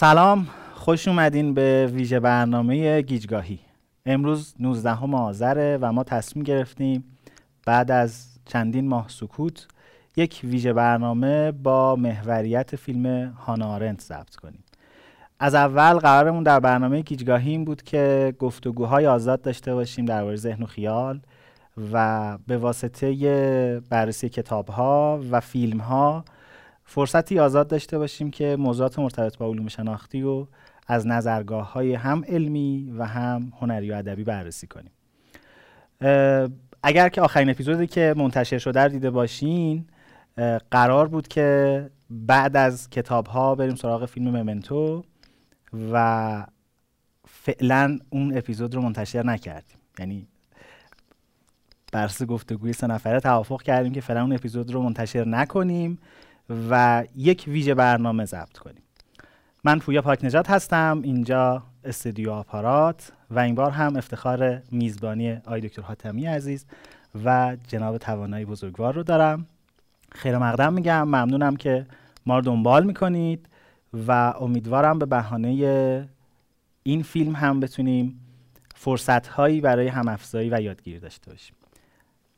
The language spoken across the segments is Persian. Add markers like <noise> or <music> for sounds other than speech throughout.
سلام خوش اومدین به ویژه برنامه گیجگاهی. امروز 19 آذره و ما تصمیم گرفتیم بعد از چندین ماه سکوت یک ویژه برنامه با محوریت فیلم هانا آرنت ضبط کنیم. از اول قرارمون در برنامه گیجگاهی این بود که گفتگوهای آزاد داشته باشیم درباره ذهن و خیال و به واسطه بررسی کتاب ها و فیلم ها فرصتی آزاد داشته باشیم که موضوعات مرتبط با علوم شناختی و از نظرگاه های هم علمی و هم هنری و ادبی بررسی کنیم. اگر که آخرین اپیزودی که منتشر شده دیده باشین قرار بود که بعد از کتاب ها بریم سراغ فیلم ممنتو و فعلا اون اپیزود رو منتشر نکردیم. یعنی برس گفتگوی سه نفره توافق کردیم که فعلا اون اپیزود رو منتشر نکنیم. و یک ویژه برنامه ضبط کنیم. من پویا پاک نجات هستم اینجا استودیو آپارات و این بار هم افتخار میزبانی آی دکتر حاتمی عزیز و جناب توانایی بزرگوار رو دارم. خیر مقدم میگم ممنونم که ما رو دنبال می‌کنید و امیدوارم به بهانه این فیلم هم بتونیم فرصت هایی برای همافزایی و یادگیری داشته باشیم.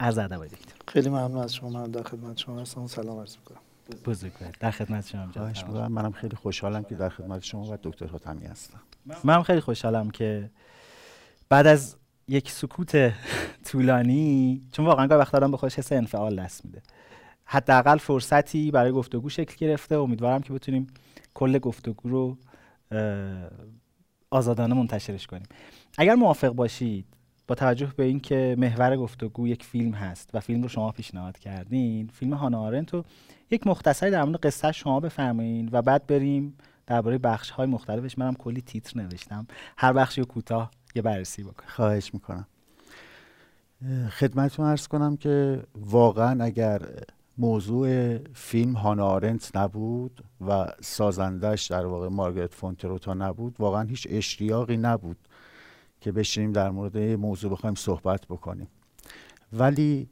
عرض ادب خیلی ممنون از شما من در خدمت شما هستم. سلام عرض می‌کنم. بزرگ در خدمت شما خواهش منم خیلی خوشحالم که در خدمت شما و دکتر حاتمی هستم. منم خیلی خوشحالم که بعد از یک سکوت <laughs> طولانی چون واقعا گاهی وقتا آدم به خودش حس انفعال دست میده. حداقل فرصتی برای گفتگو شکل گرفته. امیدوارم که بتونیم کل گفتگو رو آزادانه منتشرش کنیم. اگر موافق باشید با توجه به اینکه محور گفتگو یک فیلم هست و فیلم رو شما پیشنهاد کردین فیلم هانا آرنت رو یک مختصری در مورد قصه شما بفرمایید و بعد بریم درباره بخش های مختلفش. منم کلی تیتر نوشتم. هر بخشی رو کوتاه یه بررسی بکنم. خواهش می‌کنم. خدمتتون ارز کنم که واقعا اگر موضوع فیلم هانا آرنت نبود و سازندش در واقع مارگرت فونتروتا نبود واقعا هیچ اشتیاقی نبود. که بشینیم در مورد موضوع بخوایم صحبت بکنیم. ولی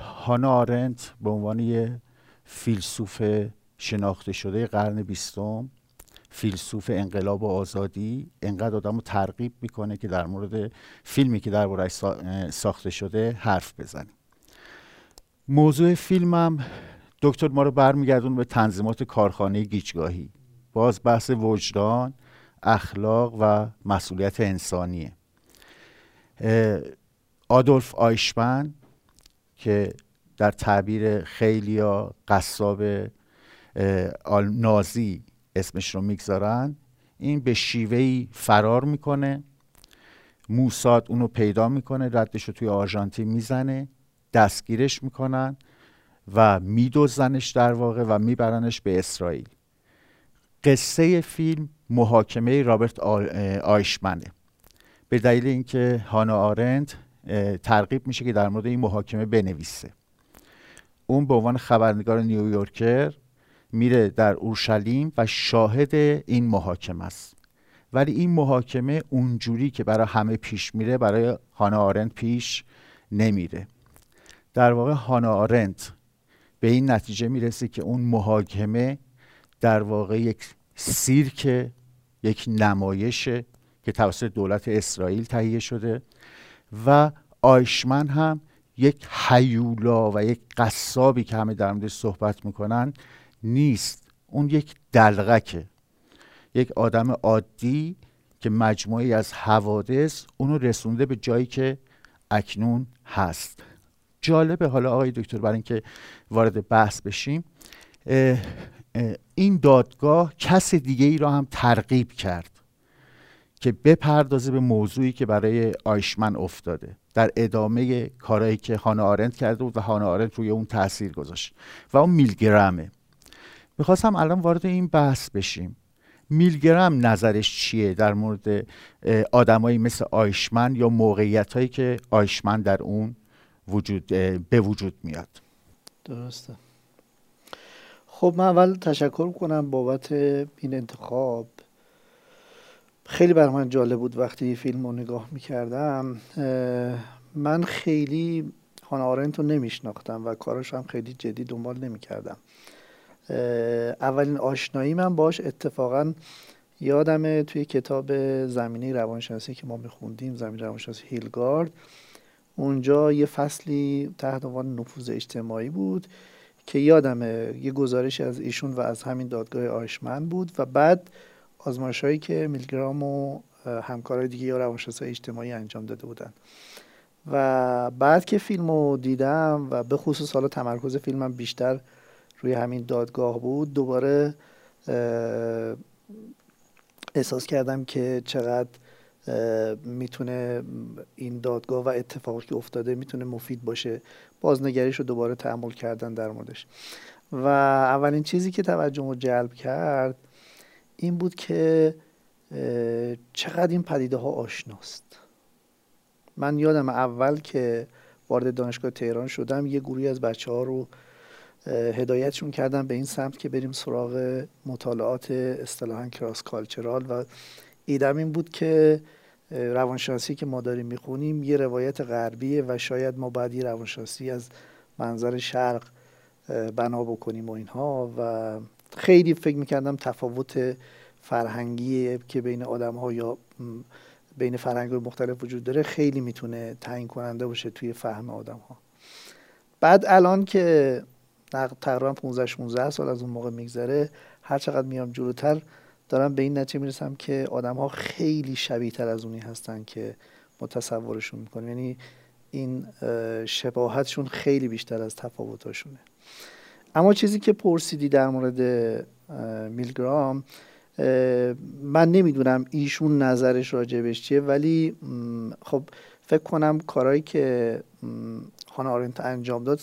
هانا آرنت به عنوان یه فیلسوف شناخته شده قرن بیستم فیلسوف انقلاب و آزادی انقدر آدم رو ترغیب می‌کنه که در مورد فیلمی که در ساخته شده حرف بزنیم موضوع فیلمم دکتر ما رو برمیگردون به تنظیمات کارخانه گیچگاهی باز بحث وجدان اخلاق و مسئولیت انسانیه. آدولف آیشمن که در تعبیر خیلی قصاب نازی اسمش رو می‌گذارن این به شیوهی فرار می‌کنه. موساد اونو پیدا می‌کنه ردش رو توی آرژانتین می‌زنه دستگیرش می‌کنن و میدوزنش در واقع و میبرنش به اسرائیل. قصه فیلم محاکمه رابرت آیشمنه. به دلیل اینکه هانا آرند ترغیب میشه که در مورد این محاکمه بنویسه. اون به عنوان خبرنگار نیویورکر میره در اورشلیم و شاهد این محاکمه است. ولی این محاکمه اونجوری که برای همه پیش میره برای هانا آرند پیش نمیره. در واقع هانا آرنت به این نتیجه می‌رسه که اون محاکمه در واقع یک سیرک یک نمایشه که توسط دولت اسرائیل تهیه شده و آیشمن هم یک حیولا و یک قصابی که همه در موردش صحبت می‌کنن نیست. اون یک دلغکه. یک آدم عادی که مجموعی از حوادث اونو رسونده به جایی که اکنون هست. جالبه حالا آقای دکتر برای اینکه وارد بحث بشیم این دادگاه کس دیگه ای را هم ترغیب کرد که بپردازه به موضوعی که برای آیشمن افتاده در ادامه کارهایی که هانا آرنت کرده بود و هانا آرنت روی اون تاثیر گذاشت و اون میلگرمه می‌خواستم الان وارد این بحث بشیم. میلگرم نظرش چیه در مورد آدمایی مثل آیشمن یا موقعیت هایی که آیشمن در اون وجود به وجود میاد؟ درسته. خب من اول تشکر کنم بابت این انتخاب. خیلی بر من جالب بود وقتی فیلم رو نگاه می‌کردم. من خیلی خانه آرنت رو نمیشناختم و کارش هم خیلی جدی دنبال نمی‌کردم. اولین آشنایی من باش اتفاقا یادم توی کتاب زمینه روانشناسی که ما میخوندیم زمینه روانشناسی هیلگارد. اونجا یه فصلی تحت عنوان نفوذ اجتماعی بود که یادمه یه گزارش از ایشون و از همین دادگاه آیشمن بود و بعد آزمایش هایی که میلگرام و همکارای دیگه یا روانشناس اجتماعی انجام داده بودن. و بعد که فیلم رو دیدم و به خصوص حالا تمرکز فیلمم بیشتر روی همین دادگاه بود دوباره احساس کردم که چقدر می‌تونه این دادگاه و اتفاقی که افتاده می‌تونه مفید باشه بازنگریش رو دوباره تحمل کردن در موردش. و اولین چیزی که توجه رو جلب کرد این بود که چقدر این پدیده ها آشناست. من یادم اول که وارد دانشگاه تهران شدم یه گروهی از بچه ها رو هدایتشون کردم به این سمت که بریم سراغ مطالعات اصطلاحا کراس کالچرال. و ایدم این بود که روانشناسی که ما داریم می‌خونیم یه روایت غربیه و شاید ما باید یه روانشناسی از منظر شرق بنا بکنیم و اینها و خیلی فکر می‌کردم تفاوت فرهنگی که بین آدم ها یا بین فرهنگ مختلف وجود داره خیلی می‌تونه تعیین کننده باشه توی فهم آدم ها بعد الان که تقریبا 15 16 سال از اون موقع میگذره هر چقدر میام جلوتر دارم به این نتیجه می‌رسم که آدم ها خیلی شبیه تر از اونی هستن که متصورشون می‌کنیم. یعنی این شباهتشون خیلی بیشتر از تفاوتاشونه اما چیزی که پرسیدی در مورد میلگرام من نمی‌دونم ایشون نظرش راجبش چیه ولی خب فکر کنم کارهایی که هانا آرنت انجام داد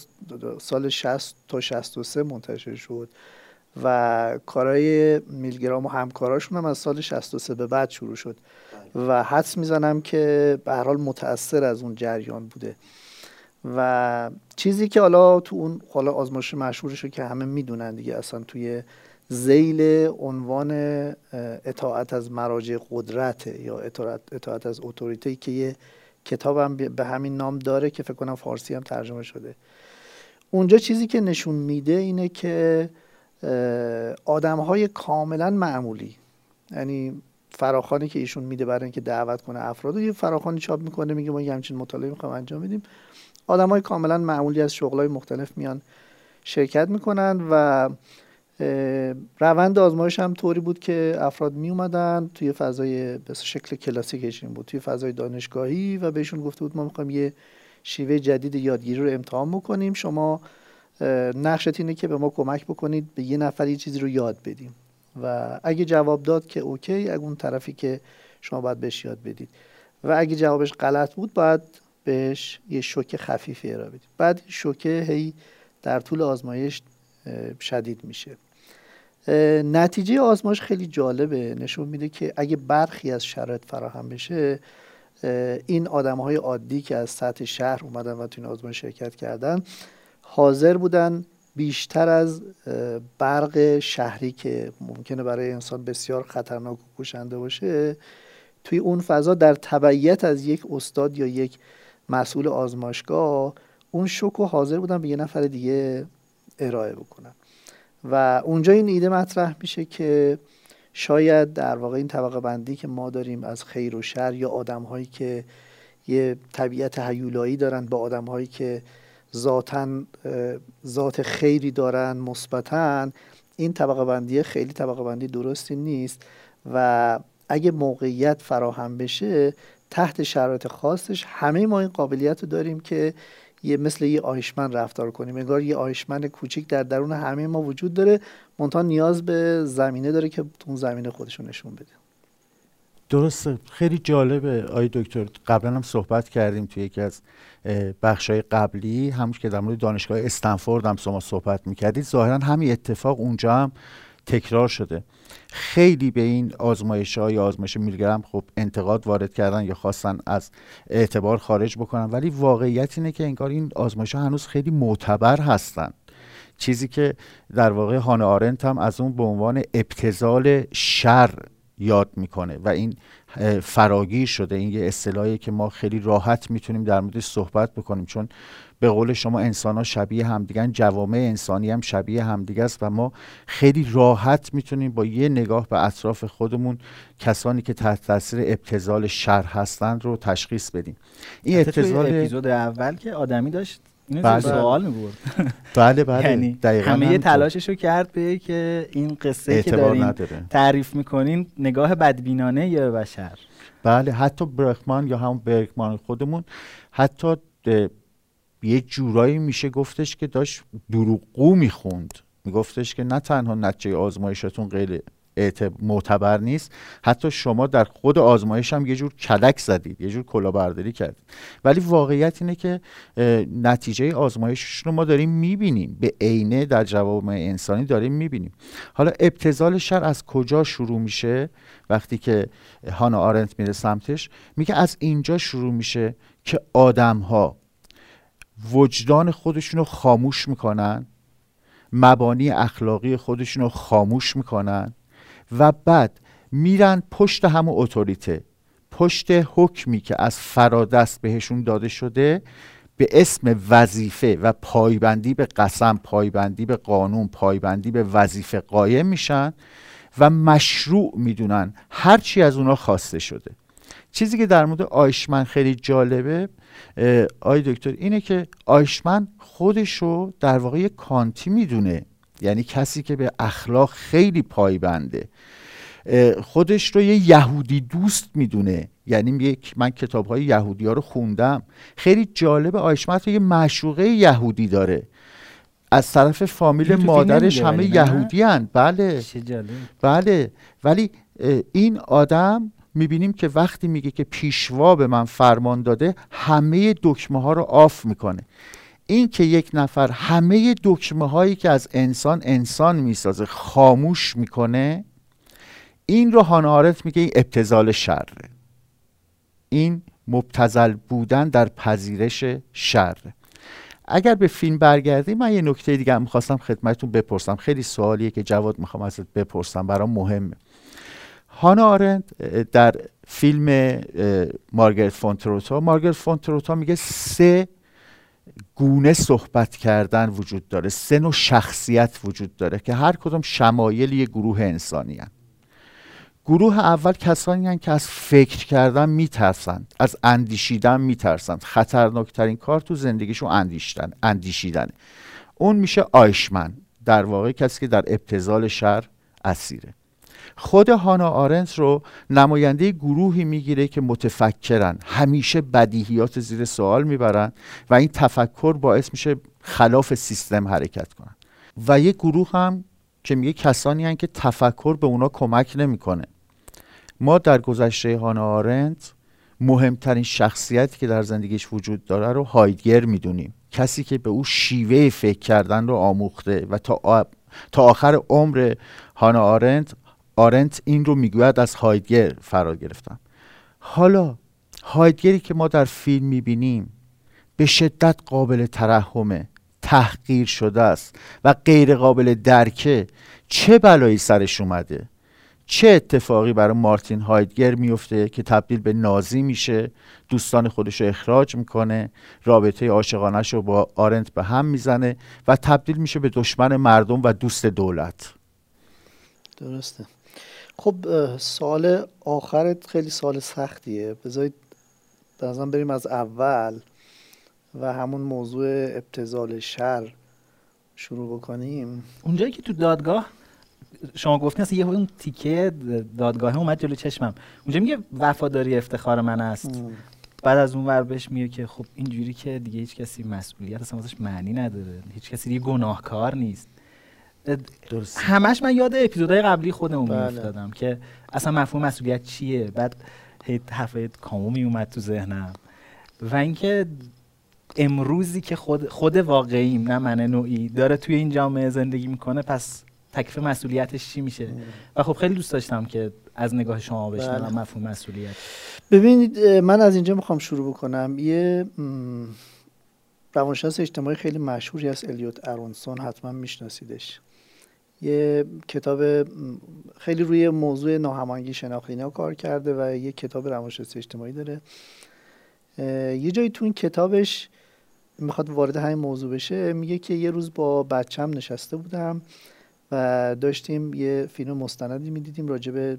سال 60 تا 63 منتشر شد. و کارهای میلگرام و همکاراشون هم از سال 63 به بعد شروع شد. و حدس می‌زنم که به هر حال متاثر از اون جریان بوده. و چیزی که حالا تو اون حالا آزمایش مشهورش که همه می‌دونن دیگه اصلا توی زیل عنوان اطاعت از مراجع قدرت یا اطاعت, از اتوریته که یه کتابم به همین نام داره که فکر کنم فارسی هم ترجمه شده. اونجا چیزی که نشون میده اینه که آدم های کاملا معمولی. یعنی فراخانی که ایشون میده برای اینکه دعوت کنه افراد یه فراخانی چاپ می‌کنه میگه ما یه همچین مطالعه می‌خوایم انجام بدیم. آدم های کاملا معمولی از شغلای مختلف میان شرکت می‌کنن و روند آزمایش هم طوری بود که افراد می اومدن توی فضای به شکل کلاسیکش این بود توی فضای دانشگاهی و بهشون گفته بود ما می‌خوایم یه شیوه جدید یادگیری رو امتحان بکنیم. شما نقشت اینه که به ما کمک بکنید به یه نفر یه چیزی رو یاد بدیم. و اگه جواب داد که اوکی اگه اون طرفی که شما باید بهش یاد بدید. و اگه جوابش غلط بود باید بهش یه شوک خفیفی ارائه بدید. بعد شوکه هی در طول آزمایش شدید میشه. نتیجه آزمایش خیلی جالبه. نشون میده که اگه برخی از شرایط فراهم بشه این آدم های عادی که از سطح شهر اومدن و تو این آزمایش شرکت کردن حاضر بودن بیشتر از برق شهری که ممکنه برای انسان بسیار خطرناک و کشنده باشه توی اون فضا در تبعیت از یک استاد یا یک مسئول آزمایشگاه اون شوک حاضر بودن به یه نفر دیگه ارائه بکنن. و اونجا این ایده مطرح میشه که شاید در واقع این طبقه بندی که ما داریم از خیر و شر یا آدم هایی که یه طبیعت هیولایی دارن با آدم هایی که ذاتا ذات خیری دارن مثبتا این طبقه بندی خیلی طبقه بندی درستی نیست و اگه موقعیت فراهم بشه تحت شرایط خاصش همه ما این قابلیت رو داریم که یه مثل یه آیشمن رفتار کنیم. انگار یه آیشمن کوچیک در درون همه ما وجود داره منتها نیاز به زمینه داره که اون زمینه خودشون نشون بده. درسته. خیلی جالبه. آی دکتر قبلا هم صحبت کردیم توی یکی از بخش های قبلی. همون که در مورد دانشگاه استنفورد هم شما صحبت می‌کردید. ظاهرا همین اتفاق اونجا هم تکرار شده. خیلی به این آزمایش ها یا آزمایش میلگرم خب انتقاد وارد کردن یا خواستن از اعتبار خارج بکنن. ولی واقعیت اینه که انگار این آزمایش ها هنوز خیلی معتبر هستن. چیزی که در واقع هانه آرنت هم از اون به عنوان ابتزال شر یاد می‌کنه و این فراگیر شده. این یه اصطلاحی که ما خیلی راحت می‌تونیم در موردش صحبت بکنیم چون به قول شما انسان ها شبیه همدیگن جوامع انسانی هم شبیه همدیگه است و ما خیلی راحت می‌تونیم با یه نگاه به اطراف خودمون کسانی که تحت تاثیر ابتزال شر هستند رو تشخیص بدیم. این ابتزال اپیزود اول که آدمی داشت بله. سوال می‌برد. بله بله. یعنی دقیقاً همه همینطور. تلاشش رو کرد به که این قصه که دارین نداره. تعریف می‌کنین نگاه بدبینانه یا به بشر؟ بله حتی برخمان یا همون برگمان خودمون حتی یه جورایی میشه گفتش که داشت دروغگو می‌خوند. میگفتش که نه تنها نتیجه آزمایشتون غیر معتبر نیست. حتی شما در خود آزمایش هم یه جور کلک زدید یه جور کلاهبرداری کردید. ولی واقعیت اینه که نتیجه آزمایشش رو ما داریم می‌بینیم. به عینه در جوامع انسانی داریم می‌بینیم. حالا ابتزال شر از کجا شروع میشه؟ وقتی که هانا آرنت میره سمتش میگه از اینجا شروع میشه که آدم ها وجدان خودشون رو خاموش می‌کنن مبانی اخلاقی خودشون رو خاموش می‌کنن. و بعد میرن پشت همون اتوریته. پشت حکمی که از فرادست بهشون داده شده به اسم وظیفه و پایبندی به قسم پایبندی به قانون پایبندی به وظیفه قایم میشن و مشروع می‌دونن هرچی از اونا خواسته شده. چیزی که در مورد آیشمن خیلی جالبه آی دکتر اینه که آیشمن خودش رو در واقع کانتی می‌دونه. یعنی کسی که به اخلاق خیلی پایبنده. خودش رو یه یهودی دوست می‌دونه. یعنی میگه من کتاب های یهودی ها رو خوندم. خیلی جالب آیشمن یه معشوقه یهودی داره. از طرف فامیل مادرش همه نه؟ یهودی هن. بله. بله. ولی این آدم می‌بینیم که وقتی میگه که پیشوا به من فرمان داده همه دکمه ها رو آف می‌کنه. این که یک نفر همه دکمه هایی که از انسان انسان می‌سازه خاموش می‌کنه این رو هانا آرنت میگه این ابتزال شره. این مبتزل بودن در پذیرش شره. اگر به فیلم برگردیم من یه نکته دیگه هم می‌خواستم خدمتتون بپرسم. خیلی سوالیه که جواد می‌خوام ازت بپرسم برام مهمه. هانا آرنت اه، در فیلم مارگرت فونتروتا مارگرت فونتروتا میگه سه گونه صحبت کردن وجود داره سه نوع شخصیت وجود داره که هر کدوم شمایل یه گروه انسانی هن. گروه اول کسانی هن که از فکر کردن میترسند از اندیشیدن میترسند خطرناکترین کار تو زندگیشون اندیشیدن اندیشیدنه. اون میشه آیشمن در واقع کسی که در ابتزال شر اسیره. خود هانا آرنت رو نماینده گروهی می‌گیره که متفکرن. همیشه بدیهیات زیر سوال می‌برن و این تفکر باعث میشه خلاف سیستم حرکت کنن. و یه گروه هم که میگه کسانی هن که تفکر به اونا کمک نمی‌کنه. ما در گذشته هانا آرنت مهمترین شخصیتی که در زندگیش وجود داره رو هایدگر می‌دونیم. کسی که به او شیوه فکر کردن رو آموخته و تا, آ... تا آخر عمر هانا آرنت آرنت این رو می‌گوید از هایدگر فرا گرفتم. حالا هایدگری که ما در فیلم می‌بینیم به شدت قابل ترحمه تحقیر شده است و غیر قابل درکه. چه بلایی سرش اومده؟ چه اتفاقی برای مارتین هایدگر میفته که تبدیل به نازی میشه دوستان خودش رو اخراج می‌کنه رابطه عاشقانش رو با آرنت به هم می‌زنه و تبدیل میشه به دشمن مردم و دوست دولت؟ درسته. خب اه، سوال آخرت خیلی سوال سختیه. بذارید بازم بریم از اول و همون موضوع ابتزال شر شروع بکنیم. اونجایی که تو دادگاه شما گفتین اصلا یه اون تیکه دادگاه اومد جلو چشمم. اونجا میگه وفاداری افتخار من است. ام. بعد از اون ور بهش میگه که خب اینجوری که دیگه هیچ کسی مسئولیت اصلا واسش معنی نداره. هیچ کسی دیگه گناهکار نیست. درست همش من یاد اپیزودهای قبلی خودمون بله. میافتادم که اصلا مفهوم مسئولیت چیه؟ بعد هی حرف کامو میومد تو ذهنم. و اینکه امروزی که خود خود واقعیم نه من نوعی داره توی این جامعه زندگی می‌کنه پس تکلیف مسئولیتش چی میشه؟ و خب خیلی دوست داشتم که از نگاه شما بشنوم بله. مفهوم مسئولیت. ببینید من از اینجا می‌خوام شروع بکنم. یه روانشناس اجتماعی خیلی مشهوری هست الیوت ارونسون حتما میشناسیدش. یه کتاب خیلی روی موضوع ناهماهنگی شناختی کار کرده و یه کتاب روانشناسی اجتماعی داره. یه جایی تو این کتابش می‌خواد وارد همین موضوع بشه میگه که یه روز با بچم نشسته بودم و داشتیم یه فیلم مستندی می‌دیدیم راجع به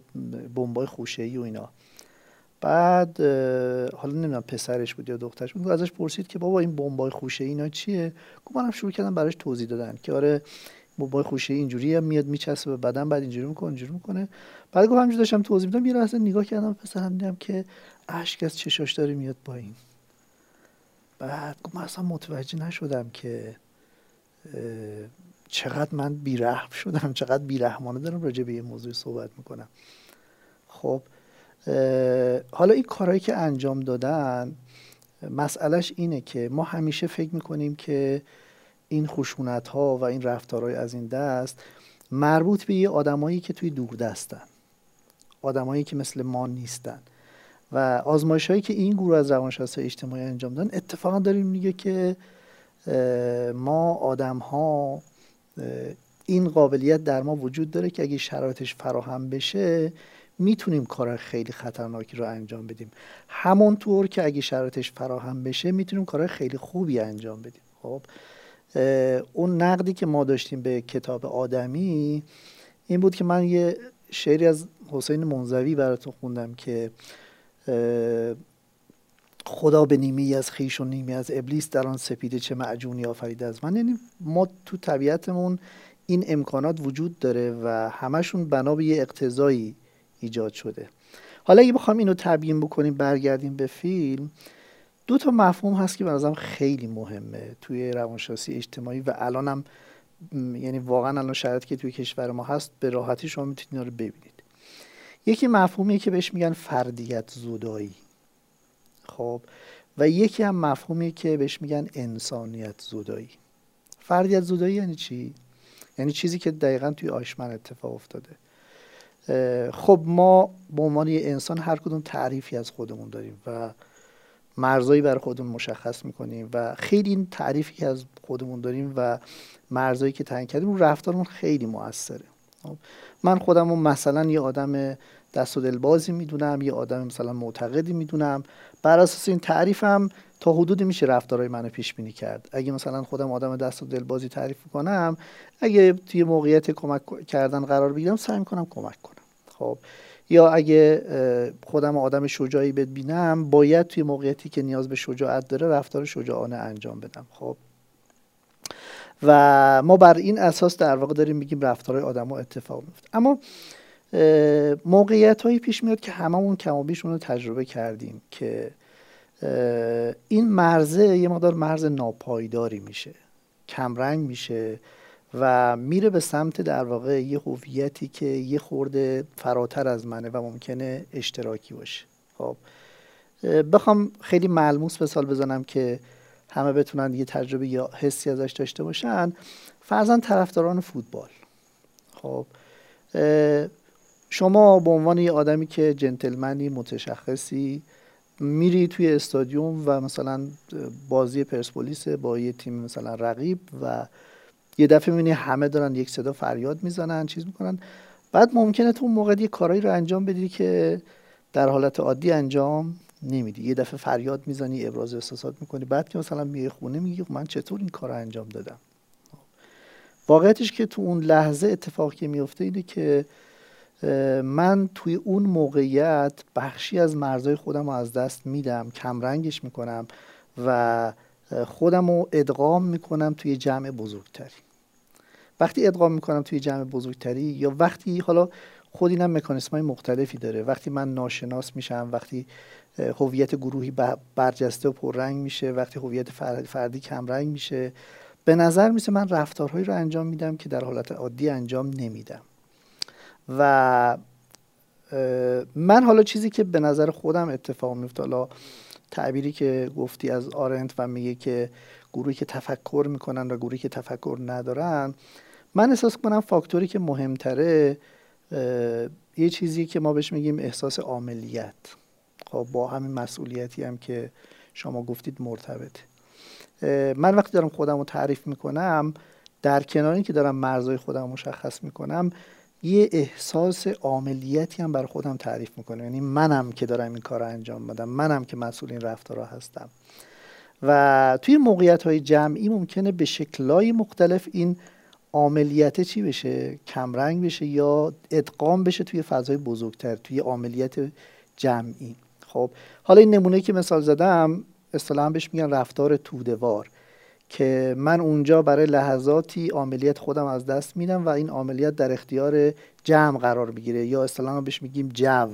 بمبای خوشه‌ای و اینا. بعد حالا نمی‌دونم پسرش بود یا دخترش بود ازش پرسید که بابا این بمبای خوشه اینا چیه؟ گفت منم شروع کردم براش توضیح دادن که آره بمبای خوشه اینجوری میاد میچسبه به بدن بعد اینجوری می‌کنه اینجوری می‌کنه. بعد گفت همینجوری داشتم توضیح میدم. یه لحظه نگاه کردم پسرم دیدم که اشک از چشاش داره میاد پایین. بعد من اصلا متوجه نشدم که چقدر من بیرحم شدم چقدر بیرحمانه دارم راجع به یه موضوع صحبت می‌کنم. خب حالا این کارهایی که انجام دادن مسئلهش اینه که ما همیشه فکر می‌کنیم که این خشونت ها و این رفتارهای از این دست مربوط به یه آدمایی که توی دور دستن آدمایی که مثل ما نیستن. و آزمایش هایی که این گروه از روانشناسی اجتماعی انجام دادن اتفاقا داریم میگه که ما آدم ها این قابلیت در ما وجود داره که اگه شرایطش فراهم بشه می‌تونیم کار خیلی خطرناکی رو انجام بدیم. همونطور که اگه شرایطش فراهم بشه می‌تونیم کار خیلی خوبی انجام بدیم. خب؟ اون نقدی که ما داشتیم به کتاب آدمی این بود که من یه شعری از حسین منزوی براتون خوندم که خدا به نیمی از خیش و نیمی از ابلیس در آن سپیده چه معجونی آفریده از من یعنی ما تو طبیعتمون این امکانات وجود داره و همشون بنا به یه اقتضایی ایجاد شده. حالا اگه بخوام اینو تبیین بکنیم برگردیم به فیلم دو تا مفهوم هست که به خیلی مهمه توی روانشناسی اجتماعی و الانم یعنی واقعا الان شرایطی که توی کشور ما هست به راحتی شما می‌تونید اینا رو ببینید. یکی مفهومی که بهش میگن فردیت زودایی خب؟ و یکی هم مفهومی که بهش میگن انسانیت زودایی فردیت زودایی یعنی چی؟ یعنی چیزی که دقیقا توی آشمن اتفاق افتاده. خب ما به عنوان یه انسان هر کدوم تعریفی از خودمون داریم و مرزایی برای خودمون مشخص می‌کنیم و خیلی این تعریفی که از خودمون داریم و مرزایی که تعیین کردیم رفتارمون خیلی موثره. خب، من خودم مثلا یه آدم دست و دلبازی می‌دونم یه آدم مثلا معتقدی می‌دونم. بر اساس این تعریفم تا حدودی میشه رفتارهای منو پیش بینی کرد. اگه مثلا خودم آدم دست و دلبازی تعریف کنم اگه توی موقعیت کمک کردن قرار بگیرم سعی می‌کنم کمک کنم. خب یا اگه خودم آدم شجاعی ببینم باید توی موقعیتی که نیاز به شجاعت داره رفتار شجاعانه انجام بدم خب. و ما بر این اساس در واقع داریم میگیم رفتارهای آدم ها اتفاق میفته. اما موقعیت هایی پیش میاد که هممون کم و بیش رو تجربه کردیم که این مرزه یه مقدار مرز ناپایداری میشه. کمرنگ میشه. و میره به سمت در واقع یه هویتی که یه خورده فراتر از منه و ممکنه اشتراکی باشه. خب بخوام خیلی ملموس سال بزنم که همه بتونن یه تجربه یا حسی ازش داشته باشن. فرزن طرفداران فوتبال. خب شما به عنوان یه آدمی که جنتلمنی متشخصی میری توی استادیوم و مثلا بازی پرسپولیس با یه تیم مثلا رقیب و یه دفعه می‌بینی همه دارن یک صدا فریاد می‌زنن چیز می‌کنن. بعد ممکنه تو اون موقع یه کارایی رو انجام بدی که در حالت عادی انجام نمیدی. یه دفعه فریاد می‌زنی ابراز احساسات می‌کنی. بعد که مثلا میای خونه میگی خب من چطور این کار رو انجام دادم؟ واقعیتش که تو اون لحظه اتفاقی که میفته اینه که من توی اون موقعیت بخشی از مرزهای خودم رو از دست میدم کمرنگش می‌کنم و خودم رو ادغام می‌کنم توی جمع بزرگتری. وقتی ادغام می‌کنم توی جمع بزرگتری یا وقتی حالا خود اینم مکانیسم های مختلفی داره. وقتی من ناشناس میشم وقتی هویت گروهی برجسته و پررنگ میشه وقتی هویت فردی کمرنگ میشه به نظر میسه من رفتارهایی رو انجام میدم که در حالت عادی انجام نمیدم. و من حالا چیزی که به نظر خودم اتفاق میفته حالا تعبیری که گفتی از آرنت و میگه که گروهی که تفکر می‌کنن و گروهی که تفکر ندارن من احساس کنم فاکتوری که مهمتره یه چیزی که ما بهش میگیم احساس عاملیت. خب با همین مسئولیتی هم که شما گفتید مرتبطه من وقتی دارم خودم رو تعریف می‌کنم در کنار اینکه دارم مرزهای خودم مشخص می‌کنم یه احساس عاملیتی هم بر خودم تعریف می‌کنه یعنی منم که دارم این کار رو انجام بدم منم که مسئول این رفتارها هستم. و توی موقعیت های جمعی ممکنه به شکلهای مختلف این عاملیت چی بشه؟ کمرنگ بشه یا ادغام بشه توی فضای بزرگتر توی عاملیت جمعی؟ خب حالا این نمونه که مثال زدم اصطلاحا بهش میگن رفتار تودوار که من اونجا برای لحظاتی عملیات خودم از دست میدم و این عملیات در اختیار جمع قرار می‌گیره یا اصطلاحا بهش میگیم جو.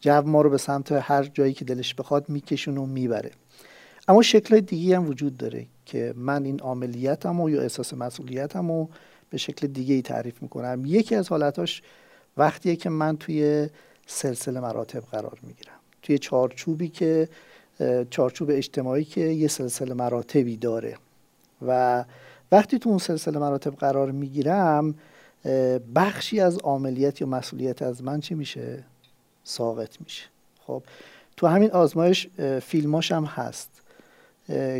جو ما رو به سمت هر جایی که دلش بخواد میکشون و می‌بره. اما شکل دیگه هم وجود داره. که من این عملیاتم یا احساس مسئولیتم رو به شکل دیگه ای تعریف می‌کنم. یکی از حالتاش وقتیه که من توی سلسله مراتب قرار می‌گیرم. توی چارچوبی که چارچوب اجتماعی که یه سلسله مراتبی داره. و وقتی تو اون سلسله مراتب قرار می‌گیرم بخشی از عملیات یا مسئولیت از من چی میشه؟ ساقط میشه. خب تو همین آزمایش فیلماش هم هست.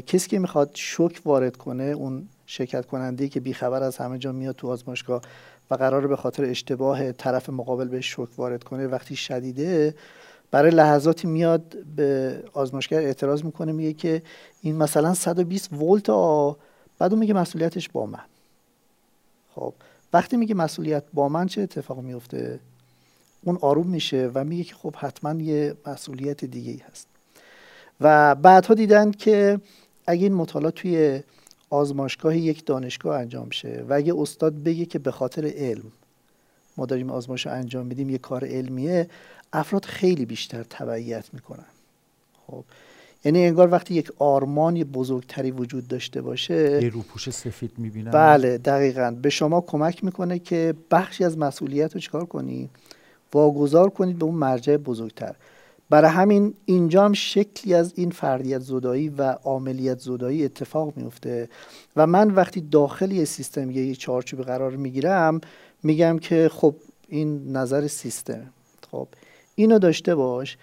کسی که می‌خواد شک وارد کنه اون شرکت کننده که بیخبر از همه جا میاد تو آزمایشگاه و قرار به خاطر اشتباه طرف مقابل به شک وارد کنه وقتی شدیده برای لحظاتی میاد به آزمایشگر اعتراض می‌کنه میگه که این مثلا 120 ولت بعد اون میگه مسئولیتش با من. خب وقتی میگه مسئولیت با من چه اتفاق میفته اون آروم میشه و میگه که خب حتما یه مسئولیت دیگه ای هست. و بعدها دیدن که اگه این مطالعات توی آزمایشگاه یک دانشگاه انجام شه و اگه استاد بگه که به خاطر علم ما داریم آزمایش انجام میدیم یه کار علمیه افراد خیلی بیشتر تبعیت می‌کنن. خب یعنی انگار وقتی یک آرمان بزرگتری وجود داشته باشه یه روپوش سفید می‌بینن. بله دقیقا. به شما کمک می‌کنه که بخشی از مسئولیت رو چکار کنید واگذار کنید به اون مرجع بزرگتر. برای همین اینجا هم شکلی از این فردیت زدایی و عاملیت زدایی اتفاق میفته و من وقتی داخل یه سیستم یه چارچوبی قرار می‌گیرم میگم که خب این نظر سیستم خب اینو داشته باش.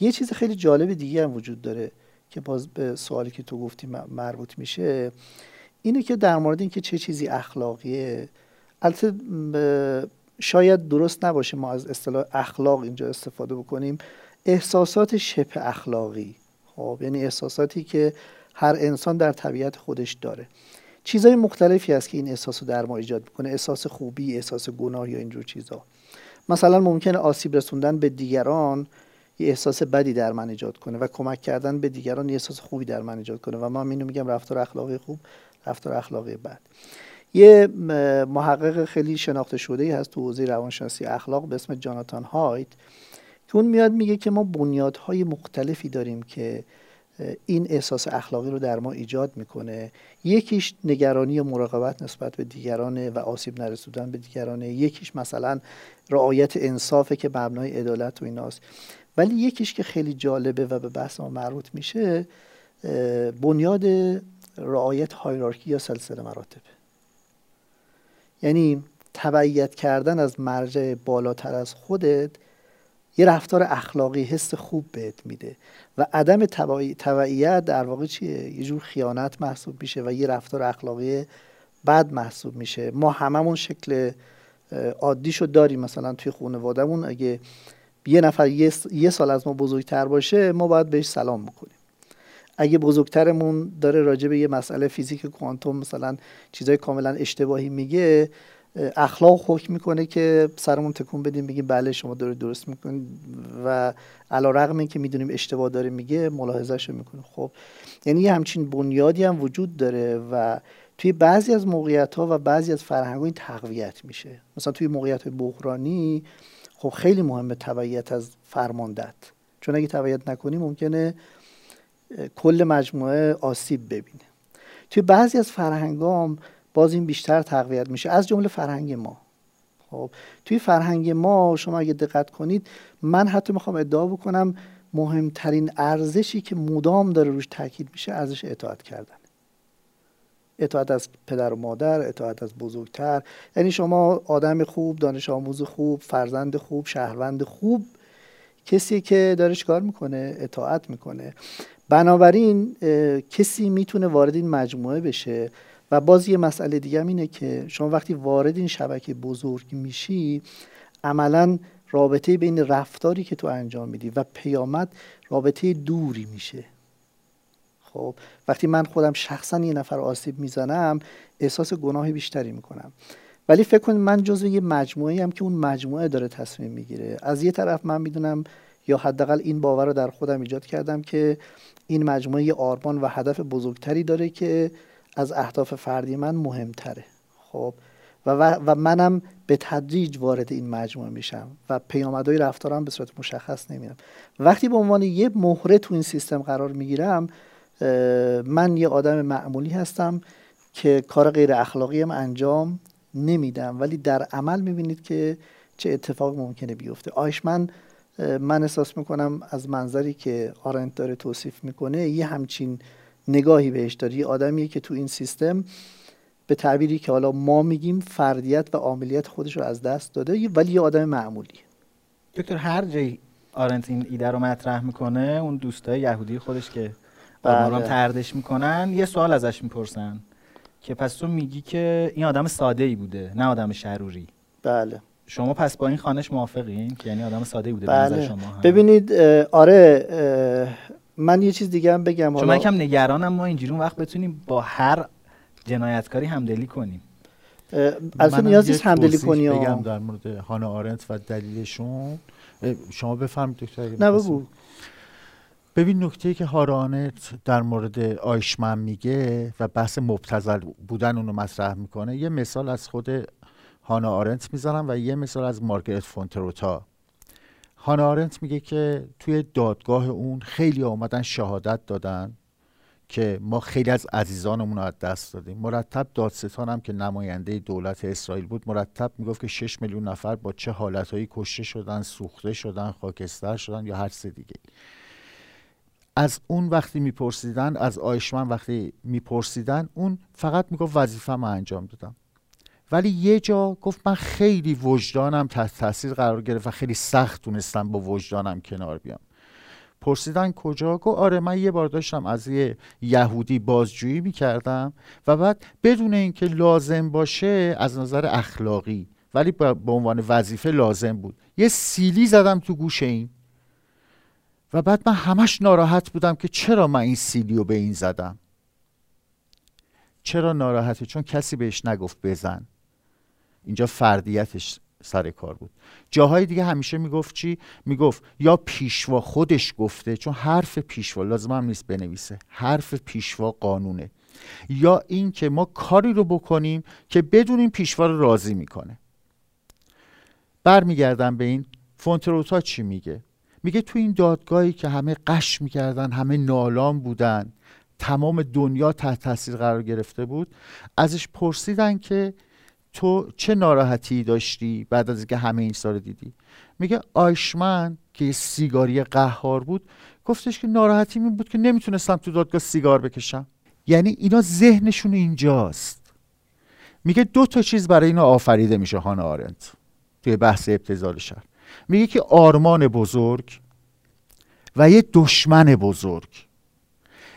یه چیز خیلی جالب دیگه هم وجود داره که باز به سوالی که تو گفتی مربوط میشه اینه که در مورد اینکه چه چیزی اخلاقیه. البته شاید درست نباشه ما از اصطلاح اخلاق اینجا استفاده بکنیم. احساسات شبه اخلاقی. خب یعنی احساساتی که هر انسان در طبیعت خودش داره. چیزهای مختلفی هست که این احساس رو در ما ایجاد می‌کنه. احساس خوبی احساس گناه یا اینجور چیزها مثلا ممکنه آسیب رسوندن به دیگران یه احساس بدی در من ایجاد کنه و کمک کردن به دیگران یه احساس خوبی در من ایجاد کنه و من اینو میگم رفتار اخلاقی خوب رفتار اخلاقی بد. یه محقق خیلی شناخته شده هست تو حوزه روانشناسی اخلاق به اسم جاناتان هایت. اون میاد میگه که ما بنیادهای مختلفی داریم که این احساس اخلاقی رو در ما ایجاد می‌کنه. یکیش نگرانی و مراقبت نسبت به دیگرانه و آسیب نرسوندن به دیگرانه. یکیش مثلا رعایت انصافه که مبنای عدالت و ایناست. ولی یکیش که خیلی جالبه و به بحث ما مربوط میشه بنیاد رعایت هایرارکی یا سلسله مراتب. یعنی تبعیت کردن از مرجع بالاتر از خودت یه رفتار اخلاقی حس خوب بهت میده. و عدم تبعیت در واقع چیه؟ یه جور خیانت محسوب میشه و یه رفتار اخلاقی بد محسوب میشه. ما هممون شکل عادیشو داریم مثلا توی خانوادهمون. اگه یه نفر یه سال از ما بزرگتر باشه ما باید بهش سلام بکنیم. اگه بزرگترمون داره راجع به یه مسئله فیزیک کوانتوم مثلا چیزای کاملا اشتباهی میگه اخلاق حکم می‌کنه که سرمون تکون بدیم بگیم بله شما داره درست می‌کنید و علا رقم این که می‌دونیم اشتباه داره میگه ملاحظهش می‌کنه خب یعنی یه همچین بنیادی هم وجود داره و توی بعضی از موقعیت ها و بعضی از فرهنگ این تقویت میشه. مثلا توی موقعیت بحرانی خب خیلی مهمه تبعیت از فرماندت چون اگه تبعیت نکنی ممکنه کل مجموعه آسیب ببینه. توی بعضی از فرهنگام باز این بیشتر تقویت میشه. از جمله فرهنگ ما. خب توی فرهنگ ما شما اگه دقت کنید من حتی می‌خوام ادعا بکنم مهمترین ارزشی که مدام داره روش تاکید میشه ارزش اطاعت کردن. اطاعت از پدر و مادر اطاعت از بزرگتر. یعنی شما آدم خوب دانش آموز خوب فرزند خوب شهروند خوب کسی که داره کار می‌کنه؟ اطاعت می‌کنه. بنابراین کسی می‌تونه وارد این مجموعه بشه. و باز یه مسئله دیگه هم اینه که شما وقتی وارد این شبکه بزرگ میشی عملا رابطه بین رفتاری که تو انجام میدی و پیامد رابطه دوری میشه. خب وقتی من خودم شخصا یه نفر آسیب می‌زنم احساس گناه بیشتری می‌کنم. ولی فکر کنید من جزو یه مجموعه هم که اون مجموعه داره تصمیم می‌گیره. از یه طرف من می‌دونم یا حداقل این باور رو در خودم ایجاد کردم که این مجموعه آرمان و هدف بزرگتری داره که از اهداف فردی من مهمتره. خب؟ و, و منم به تدریج وارد این مجموعه میشم و پیامدهای رفتارم به صورت مشخص نمیرم. وقتی به عنوان یه مهره تو این سیستم قرار می‌گیرم من یه آدم معمولی هستم که کار غیر اخلاقی هم انجام نمیدم. ولی در عمل می‌بینید که چه اتفاق ممکنه بیفته. آیشمن من احساس می‌کنم از منظری که آرنت داره توصیف می‌کنه یه همچین نگاهی بهش داره یه آدمیه که تو این سیستم به تعبیری که حالا ما میگیم فردیت و عاملیت خودش رو از دست داده ولی یه آدم معمولی. دکتر هر جایی آرنت این ایده رو مطرح می‌کنه اون دوستای یهودی خودش که بله. تردش می‌کنن یه سوال ازش می‌پرسن که پس تو میگی که این آدم ساده ای بوده نه آدم شروری. بله. شما پس با این خانش موافقین که یعنی آدم ساده بوده بله. شما؟ ببینید آره من یه چیز دیگه هم بگم. چون من کم نگرانم ما اینجوری اون وقت بتونیم با هر جنایتکاری همدلی کنیم. از نیازی همدلی کنی بگم در مورد هانا آرنت و دلیلشون. شما بفرمایید دکتر نه بگو. ببین نکته که هارانت در مورد آیشمن میگه و بحث مبتزل بودن اونو مطرح می‌کنه یه مثال از خود هانا آرنت می‌زنم و یه مثال از مارگرت فونتروتا. هانا آرنت میگه که توی دادگاه اون خیلی آمدن شهادت دادن که ما خیلی از عزیزانمون رو از دست دادیم. مرتب دادستان هم که نماینده دولت اسرائیل بود مرتب می‌گفت که 6 میلیون نفر با چه حالتهایی کشته شدن سوخته شدن خاکستر شدن یا هر سه دیگه. از اون وقتی میپرسیدن از آیشمن وقتی میپرسیدن اون فقط می‌گفت وظیفه انجام دادم. ولی یه جا گفت من خیلی وجدانم تحت تاثیر قرار گرفت و خیلی سخت تونستم با وجدانم کنار بیام. پرسیدن کجا؟ گفت آره من یه بار داشتم از یه یهودی بازجویی می‌کردم و بعد بدون اینکه لازم باشه از نظر اخلاقی ولی به عنوان وظیفه لازم بود. یه سیلی زدم تو گوش این و بعد من همش ناراحت بودم که چرا من این سیلیو به این زدم. چرا ناراحته؟ چون کسی بهش نگفت بزن. اینجا فردیتش سر کار بود. جاهای دیگه همیشه می‌گفت چی؟ می‌گفت یا پیشوا خودش گفته چون حرف پیشوا لازم هم نیست بنویسه حرف پیشوا قانونه. یا این که ما کاری رو بکنیم که بدونیم پیشوا رو راضی می‌کنه. برمیگردم به این فونتروتا چی میگه؟ میگه تو این دادگاهی که همه قش می‌کردن همه نالان بودن تمام دنیا تحت تاثیر قرار گرفته بود ازش پرسیدن که تو چه ناراحتی داشتی بعد از اینکه همه این سال دیدی؟ میگه آیشمن که یه سیگاری قهار بود گفتش که ناراحتی می بود که نمی‌تونستم تو دادگاه سیگار بکشم. یعنی اینا ذهنشون اینجاست. میگه دو تا چیز برای اینا آفریده میشه هانا آرنت توی بحث ابتزال شهر. میگه که آرمان بزرگ و یه دشمن بزرگ.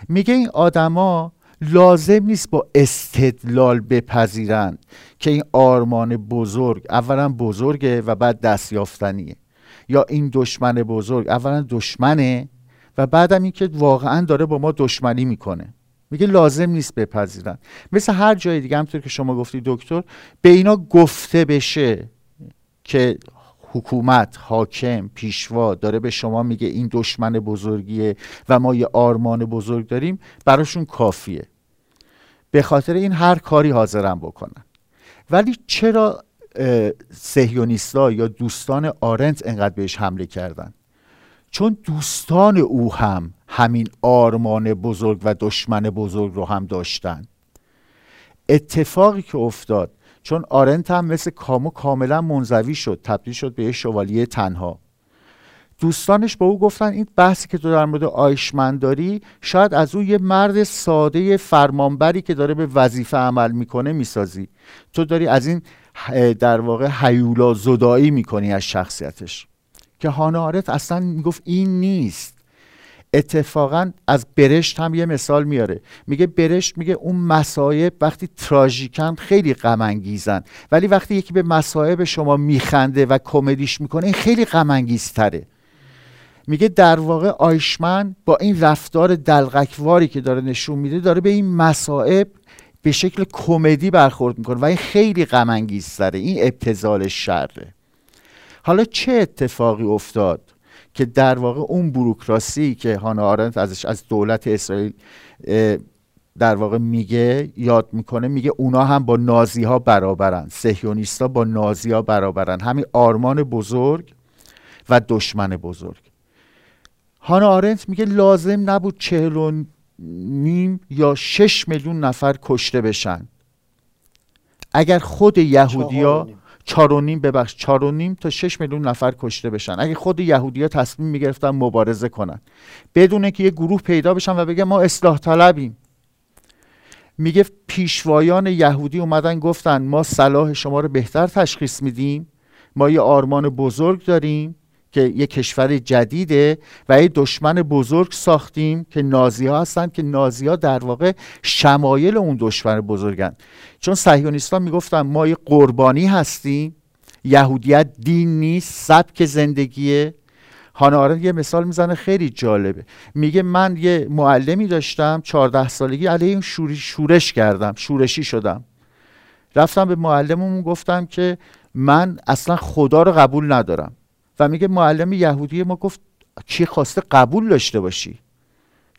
میگه این آدما لازم نیست با استدلال بپذیرند که این آرمان بزرگ اولا بزرگه و بعد دستیافتنیه یا این دشمن بزرگ اولا دشمنه و بعدم اینکه واقعا داره با ما دشمنی می‌کنه. میگه لازم نیست بپذیرن مثل هر جای دیگه همطور که شما گفتی دکتر به اینا گفته بشه که حکومت حاکم پیشوا داره به شما میگه این دشمن بزرگیه و ما یه آرمان بزرگ داریم براشون کافیه. به خاطر این هر کاری حاضرم بکنن. ولی چرا سهیونیستا یا دوستان آرنت انقدر بهش حمله کردن؟ چون دوستان او هم همین آرمان بزرگ و دشمن بزرگ رو هم داشتن. اتفاقی که افتاد چون آرنت هم مثل کامو کاملا منزوی شد تبدیل شد به یه شوالیه تنها. دوستانش به او گفتن این بحثی که تو در مورد آیشمن داری شاید از او یه مرد ساده فرمانبری که داره به وظیفه عمل می‌کنه می‌سازی. تو داری از این در واقع حیولا زدایی می‌کنی از شخصیتش. که هانا آرت اصلا می‌گفت این نیست. اتفاقا از برشت هم یه مثال میاره. میگه برشت میگه اون مصایب وقتی تراژیکن خیلی غم انگیزن ولی وقتی یکی به مصایب شما میخنده و کمدیش می‌کنه این خیلی غم تره میگه در واقع آیشمن با این رفتار دلغکواری که داره نشون میده داره به این مصائب به شکل کمدی برخورد می‌کنه و این خیلی غم این ابتزال شره. حالا چه اتفاقی افتاد؟ که در واقع اون بروکراسی که هانا آرنت ازش از دولت اسرائیل در واقع میگه یاد می‌کنه میگه اونا هم با نازی ها برابرن سهیونیستا با نازی ها برابرن. همین آرمان بزرگ و دشمن بزرگ. هانا آرنت میگه لازم نبود چهل و نیم یا شش میلیون نفر کشته بشن. اگر خود یهودیا چار و نیم ببخش چار و نیم تا شش میلیون نفر کشته بشن. اگه خود یهودیا تصمیم می‌گرفتن مبارزه کنن. بدون که یه گروه پیدا بشن و بگه ما اصلاح طلبیم. میگه پیشوایان یهودی اومدن گفتن ما صلاح شما رو بهتر تشخیص میدیم. ما یه آرمان بزرگ داریم. که یه کشور جدیده و یه دشمن بزرگ ساختیم که نازی ها هستن که نازی ها در واقع شمایل اون دشمن بزرگن. چون صهیونیستان می‌گفتن ما یه قربانی هستیم یهودیت دین نیست سبک زندگیه. هانا یه مثال می‌زنه خیلی جالبه. میگه من یه معلمی داشتم 14 سالگی علیه این شورش کردم شورشی شدم. رفتم به معلممون گفتم که من اصلا خدا رو قبول ندارم. و میگه معلم یهودی ما گفت کی خواسته قبول داشته باشی؟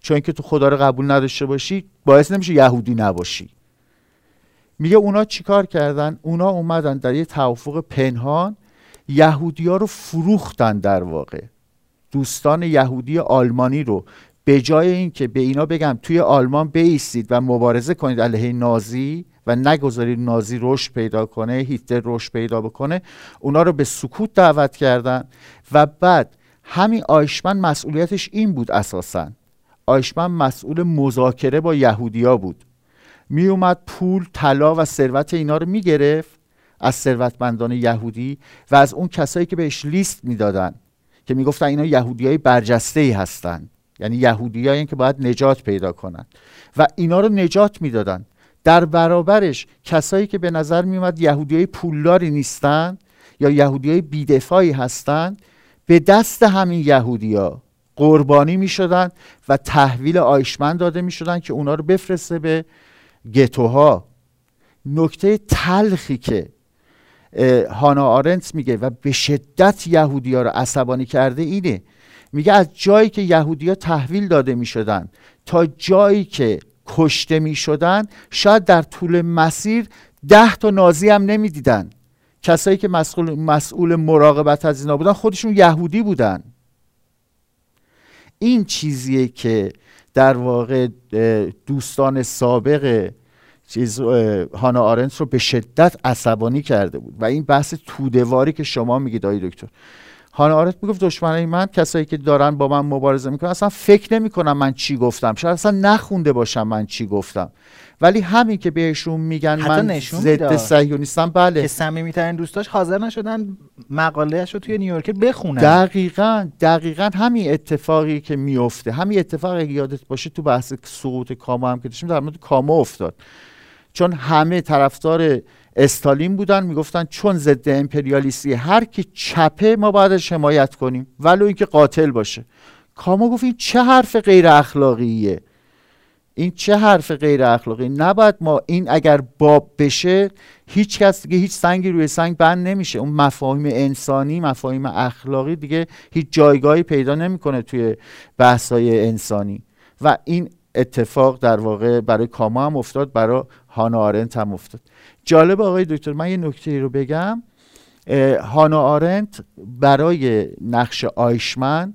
چون که تو خدا رو قبول نداشته باشی باعث نمیشه یهودی نباشی. میگه اونا چیکار کردن؟ اونا اومدن در یه توافق پنهان یهودی ها رو فروختن در واقع. دوستان یهودی آلمانی رو. به جای اینکه به اینا بگم توی آلمان بیستید و مبارزه کنید علیه نازی و نگذارید نازی رشد پیدا کنه هیتلر رشد پیدا بکنه اونا رو به سکوت دعوت کردن و بعد همین آیشمن مسئولیتش این بود اساسا. آیشمن مسئول مذاکره با یهودیا بود. می اومد پول طلا و ثروت اینا رو می‌گرفت از ثروتمندان یهودی و از اون کسایی که بهش لیست می‌دادن که می‌گفتن اینا یهودیای برجسته ای هستن. یعنی یهودیایی که باید نجات پیدا کنن. و اینا رو نجات می‌دادن. در برابرش کسایی که به نظر میومد یهودیای پولداری نیستن یا یهودیای بیدفاعی هستند به دست همین یهودیا قربانی می شدن و تحویل آیشمن داده می شدن که اونا رو بفرسته به گتوها. نکته تلخی که هانا آرنت میگه و به شدت یهودی ها رو عصبانی کرده اینه. میگه از جایی که یهودی ها تحویل داده می شدن تا جایی که کشته می شدن شاید در طول مسیر ده تا نازی هم نمی دیدن کسایی که مسئول, مسئول مراقبت از اینا بودن خودشون یهودی بودن. این چیزیه که در واقع دوستان سابق چیز هانا آرنس رو به شدت عصبانی کرده بود. و این بحث تودواری که شما میگید آقای دکتر. هانا آرنت می‌گفت دشمنای من کسایی که دارن با من مبارزه می‌کنن اصلا فکر نمی‌کنم من چی گفتم. شاید اصلا نخونده باشم من چی گفتم. ولی همین که بهشون میگن من ضد صهیونیستم بله. که صمیمیترین دوستاش حاضر نشدن مقالهش رو توی نیویورک بخونن. دقیقا دقیقا همین اتفاقی که میفته همین اتفاقی که یادت باشه تو بحث سقوط کاما هم که داشتیم در مورد کاما افتاد. چون همه طرفدار استالین بودن می‌گفتن چون ضد امپریالیستی هر کی چپه ما باید حمایت کنیم ولو اینکه قاتل باشه. کاما گفت این چه حرف غیر اخلاقیه؟ این چه حرف غیر اخلاقی؟ نباید ما این اگر باب بشه هیچ کس دیگه هیچ سنگی روی سنگ بند نمیشه. اون مفاهیم انسانی مفاهیم اخلاقی دیگه هیچ جایگاهی پیدا نمی‌کنه توی بحثای انسانی. و این اتفاق در واقع برای کاما هم افتاد برای هانا آرنت هم افتاد. جالب آقای دکتر من یه نکته رو بگم. هانا آرنت برای نقش آیشمن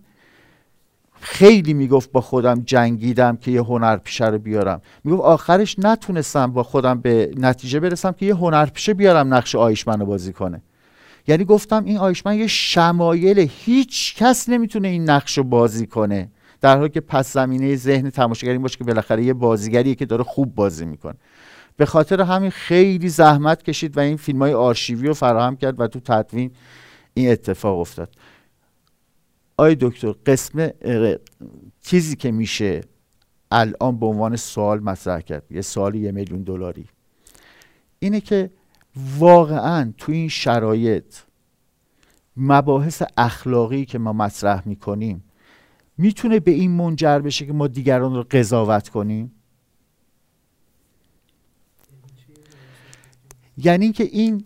خیلی می‌گفت با خودم جنگیدم که یه هنرپیشه رو بیارم. می‌گفت آخرش نتونستم با خودم به نتیجه برسم که یه هنرپیشه بیارم نقش آیشمن رو بازی کنه. یعنی گفتم این آیشمن یه شمایل هیچ کس نمی‌تونه این نقش رو بازی کنه. در حالی که پس زمینه ذهن تماشاگر این باشه که بالاخره یه بازیگریه که داره خوب بازی می‌کنه. به خاطر همین خیلی زحمت کشید و این فیلم های آرشیوی رو فراهم کرد و تو تدوین این اتفاق افتاد. آی دکتر قسم چیزی که میشه الان به عنوان سوال مطرح کرد یه سوال یه میلیون دلاری. اینه که واقعا تو این شرایط مباحث اخلاقی که ما مطرح می‌کنیم می‌تونه به این منجر بشه که ما دیگران رو قضاوت کنیم؟ یعنی که این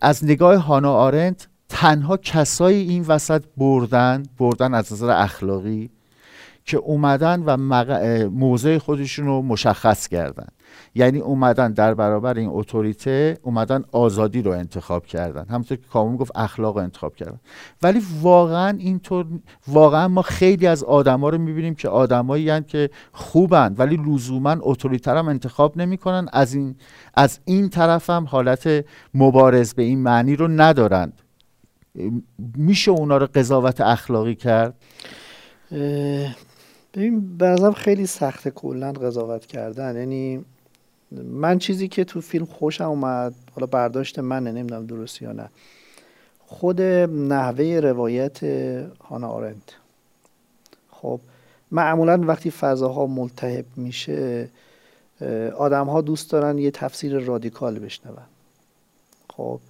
از نگاه هانا آرنت تنها کسایی این وسط بردن بردن از نظر اخلاقی که اومدن و موضع خودشون رو مشخص کردن. یعنی اومدن در برابر این اتوریته اومدن آزادی رو انتخاب کردن. همونطور که کامون گفت اخلاق رو انتخاب کردن. ولی واقعا اینطور واقعا ما خیلی از آدما رو می‌بینیم که آدمایی که خوبن ولی لزوما اتوریتر هم انتخاب نمی‌کنن. از این از این طرف هم حالت مبارز به این معنی رو ندارند. میشه اونا رو قضاوت اخلاقی کرد؟ ببین برازم خیلی سخت کلا قضاوت کردن. یعنی من چیزی که تو فیلم خوشم اومد حالا برداشت منه نمی‌دونم درست یا نه. خود نحوه روایت هانا آرنت. خب معمولا وقتی فضاها ملتهب میشه آدم ها دوست دارن یه تفسیر رادیکال بشنون. خب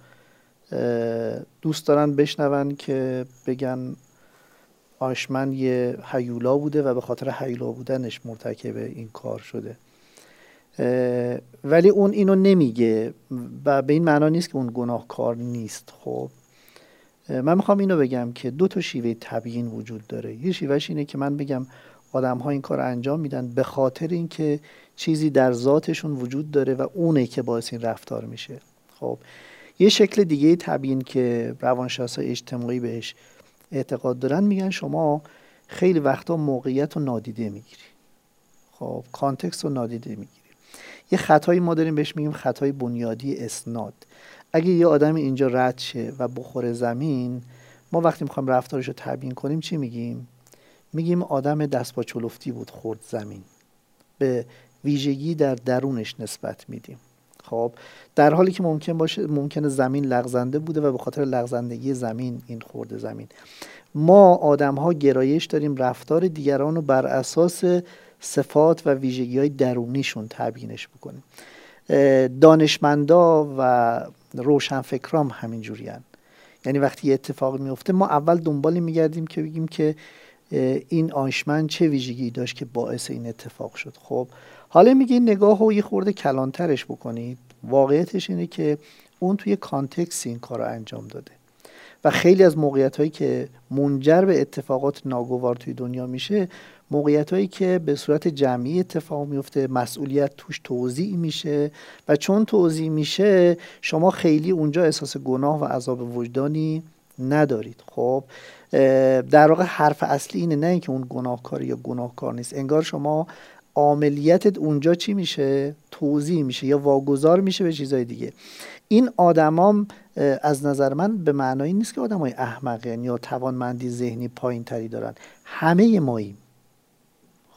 دوست دارن بشنون که بگن آشمن یه حیولا بوده و به خاطر حیولا بودنش مرتکب این کار شده. ولی اون اینو نمیگه و به این معنا نیست که اون گناهکار نیست خب. من می‌خوام اینو بگم که دو تا شیوه تبیین وجود داره. یه شیوهش اینه که من بگم آدم ها این کار انجام میدن به خاطر اینکه چیزی در ذاتشون وجود داره و اونه که باعث این رفتار میشه. خب یه شکل دیگه تبیین که روانشناسای اجتماعی بهش اعتقاد دارن میگن شما خیلی وقتا موقعیت رو نادیده می‌گیری. خب کانتکست رو نادیده می‌گیری. یه خطایی ما داریم بهش میگیم خطای بنیادی اسناد. اگه یه آدم اینجا رد شه و بخوره زمین ما وقتی می‌خوایم رفتارش رو تبیین کنیم چی میگیم؟ میگیم آدم دست با چلفتی بود خورد زمین. به ویژگی در درونش نسبت میدیم. خب در حالی که ممکن باشه ممکنه زمین لغزنده بوده و به خاطر لغزندگی زمین این خورده زمین. ما آدم ها گرایش داریم رفتار دیگران رو بر اساس صفات و ویژگی های درونیشون تبیینش بکنیم دانشمندا و روشنفکرام همینجوری هن. یعنی وقتی یه اتفاق میفته ما اول دنبالی میگردیم که بگیم که این آیشمن چه ویژگی داشت که باعث این اتفاق شد. خب حالا میگه نگاه رو یه خورده کلانترش بکنید. واقعیتش اینه که اون توی کانتکس این کار رو انجام داده. و خیلی از موقعیت هایی که منجر به اتفاقات ناگوار توی دنیا میشه موقعیت هایی که به صورت جمعی اتفاق میفته مسئولیت توش توضیح میشه و چون توضیح میشه شما خیلی اونجا احساس گناه و عذاب وجدانی ندارید. خب در واقع حرف اصلی اینه نه اینکه اون گناهکار یا گناهکار نیست. انگار شما عاملیتت اونجا چی میشه؟ توضیح میشه یا واگذار میشه به چیزای دیگه. این آدمام از نظر من به معنایی نیست که آدمای احمقن یا توانمندی ذهنی پایین تری دارن. همه ماییم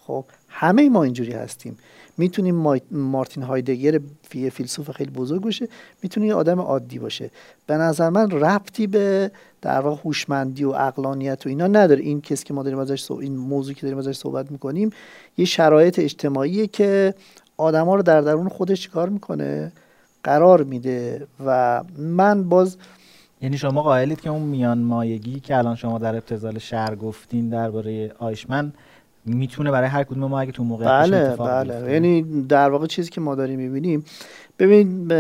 خب همه ما اینجوری هستیم. می‌تونیم مارتین هایدگر یه فیلسوف خیلی بزرگ باشه می‌تونه یه آدم عادی باشه. به نظر من ربطی به در واقع هوشمندی و اقلانیت و اینا نداره. این کسی که ما داریم ازش این موضوعی که داریم ازش صحبت می‌کنیم یه شرایط اجتماعیه که آدما رو در درون خودش چیکار می‌کنه؟ قرار میده. و من باز یعنی شما قائلید که اون میان مایگی که الان شما در ابتزال شهر گفتین درباره آیشمن می‌تونه برای هر کدوم ما اگه تو موقع بله بله. یعنی در واقع چیزی که ما داریم می‌بینیم ببین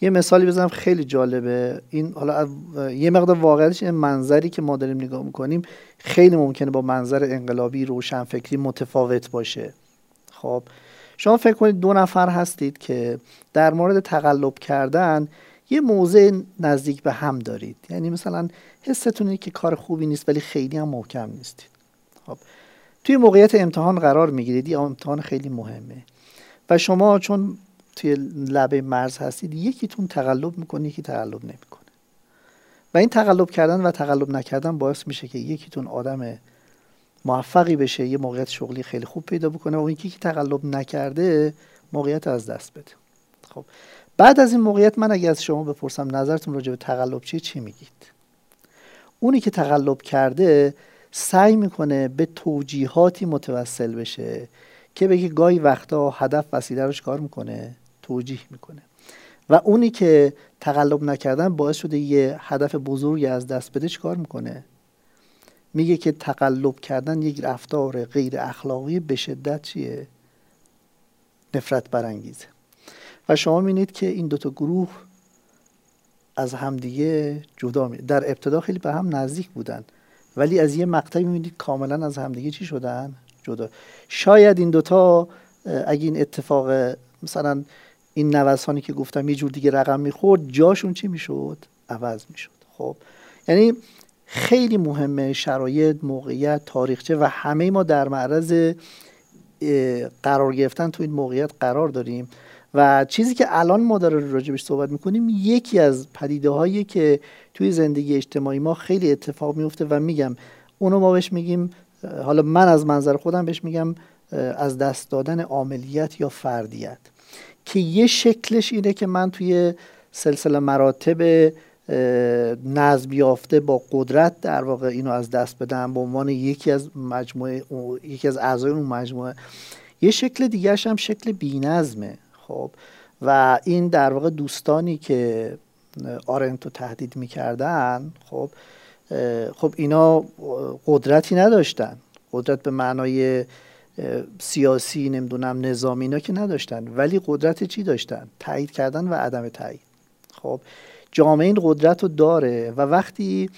یه مثالی بزنم خیلی جالبه. این حالا یه مقدار واقعیتش این منظری که ما داریم نگاه می‌کنیم خیلی ممکنه با منظر انقلابی روشنفکری متفاوت باشه. خب شما فکر کنید دو نفر هستید که در مورد تقلب کردن یه موضع نزدیک به هم دارید. یعنی مثلا حستون که کار خوبی نیست ولی خیلی هم محکم نیستید. خب توی موقعیت امتحان قرار می‌گیرید یه امتحان خیلی مهمه. و شما چون توی لبه مرز هستید یکیتون تقلب می‌کنه یکی تقلب نمی‌کنه. و این تقلب کردن و تقلب نکردن باعث میشه که یکیتون آدم موفقی بشه یه موقعیت شغلی خیلی خوب پیدا بکنه و اون یکی که تقلب نکرده موقعیت از دست بده. خب بعد از این موقعیت من اگه از شما بپرسم نظرتون راجع به تقلب چیه چی میگید؟ اونی که تقلب کرده سعی می‌کنه به توجیهاتی متوسل بشه که بگه گاهی وقتا هدف وسیله رو کار می‌کنه توجیه می‌کنه. و اونی که تقلب نکردن باعث شده یه هدف بزرگی از دست بده چیکار می‌کنه؟ میگه که تقلب کردن یک رفتار غیر اخلاقی به شدت چیه؟ نفرت برانگیزه. و شما می‌بینید که این دوتا گروه از همدیگه جدا می در ابتدا خیلی به هم نزدیک بودن. ولی از یه مقطعی می‌بینید کاملا از همدیگه چی شدن؟ جدا. شاید این دوتا اگه این اتفاق مثلا این نوسانی که گفتم یه جور دیگه رقم می‌خورد جاشون چی می‌شد؟ عوض می‌شد. خب. یعنی خیلی مهمه شرایط موقعیت تاریخچه و همه ما در معرض قرار گرفتن تو این موقعیت قرار داریم. و چیزی که الان ما داره راجبش صحبت می‌کنیم یکی از پدیده هایی که توی زندگی اجتماعی ما خیلی اتفاق میفته و میگم اونو ما بهش میگیم حالا من از منظر خودم بهش میگم از دست دادن عاملیت یا فردیت که یه شکلش اینه که من توی سلسله مراتب نظم یافته با قدرت در واقع اینو از دست بدم به عنوان یکی از مجموعه یکی از اعضای اون مجموعه. یه شکل دیگرش هم شکل بینظمه خب؟ و این در واقع دوستانی که آرنتو تهدید می‌کردن خب خب اینا قدرتی نداشتن. قدرت به معنای سیاسی نمی‌دونم نظامی اینا که نداشتن. ولی قدرت چی داشتن؟ تایید کردن و عدم تایید. خب جامعه این قدرت رو داره و وقتی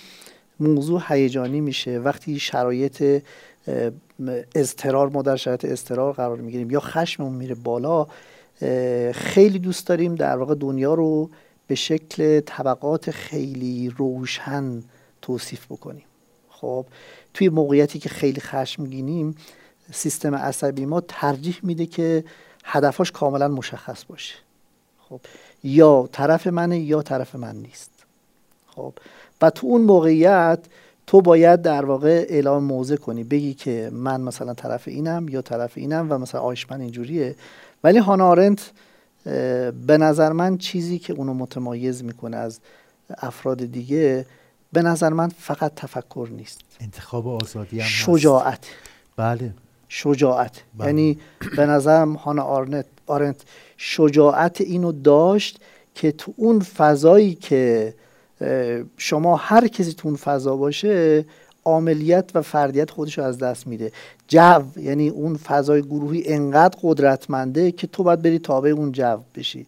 موضوع هیجانی میشه وقتی شرایط اضطرار ما در شرایط اضطرار قرار می‌گیریم یا خشممون میره بالا خیلی دوست داریم در واقع دنیا رو به شکل طبقات خیلی روشن توصیف بکنیم. خب توی موقعیتی که خیلی خشمگینیم سیستم عصبی ما ترجیح میده که هدفاش کاملا مشخص باشه. خب یا طرف منه یا طرف من نیست. خب و تو اون موقعیت تو باید در واقع اعلام موضع کنی. بگی که من مثلا طرف اینم یا طرف اینم و مثلا آیشمن اینجوریه. ولی هانا آرنت به نظر من چیزی که اونو متمایز می‌کنه از افراد دیگه به نظر من فقط تفکر نیست. انتخاب آزادی هم شجاعت. بله. شجاعت. بله. یعنی به نظرم هانا آرنت آرنت شجاعت اینو داشت که تو اون فضایی که شما هر کسی تو اون فضا باشه عاملیت و فردیت خودش رو از دست میده. جو یعنی اون فضای گروهی انقدر قدرتمنده که تو باید بری تابع اون جو بشی.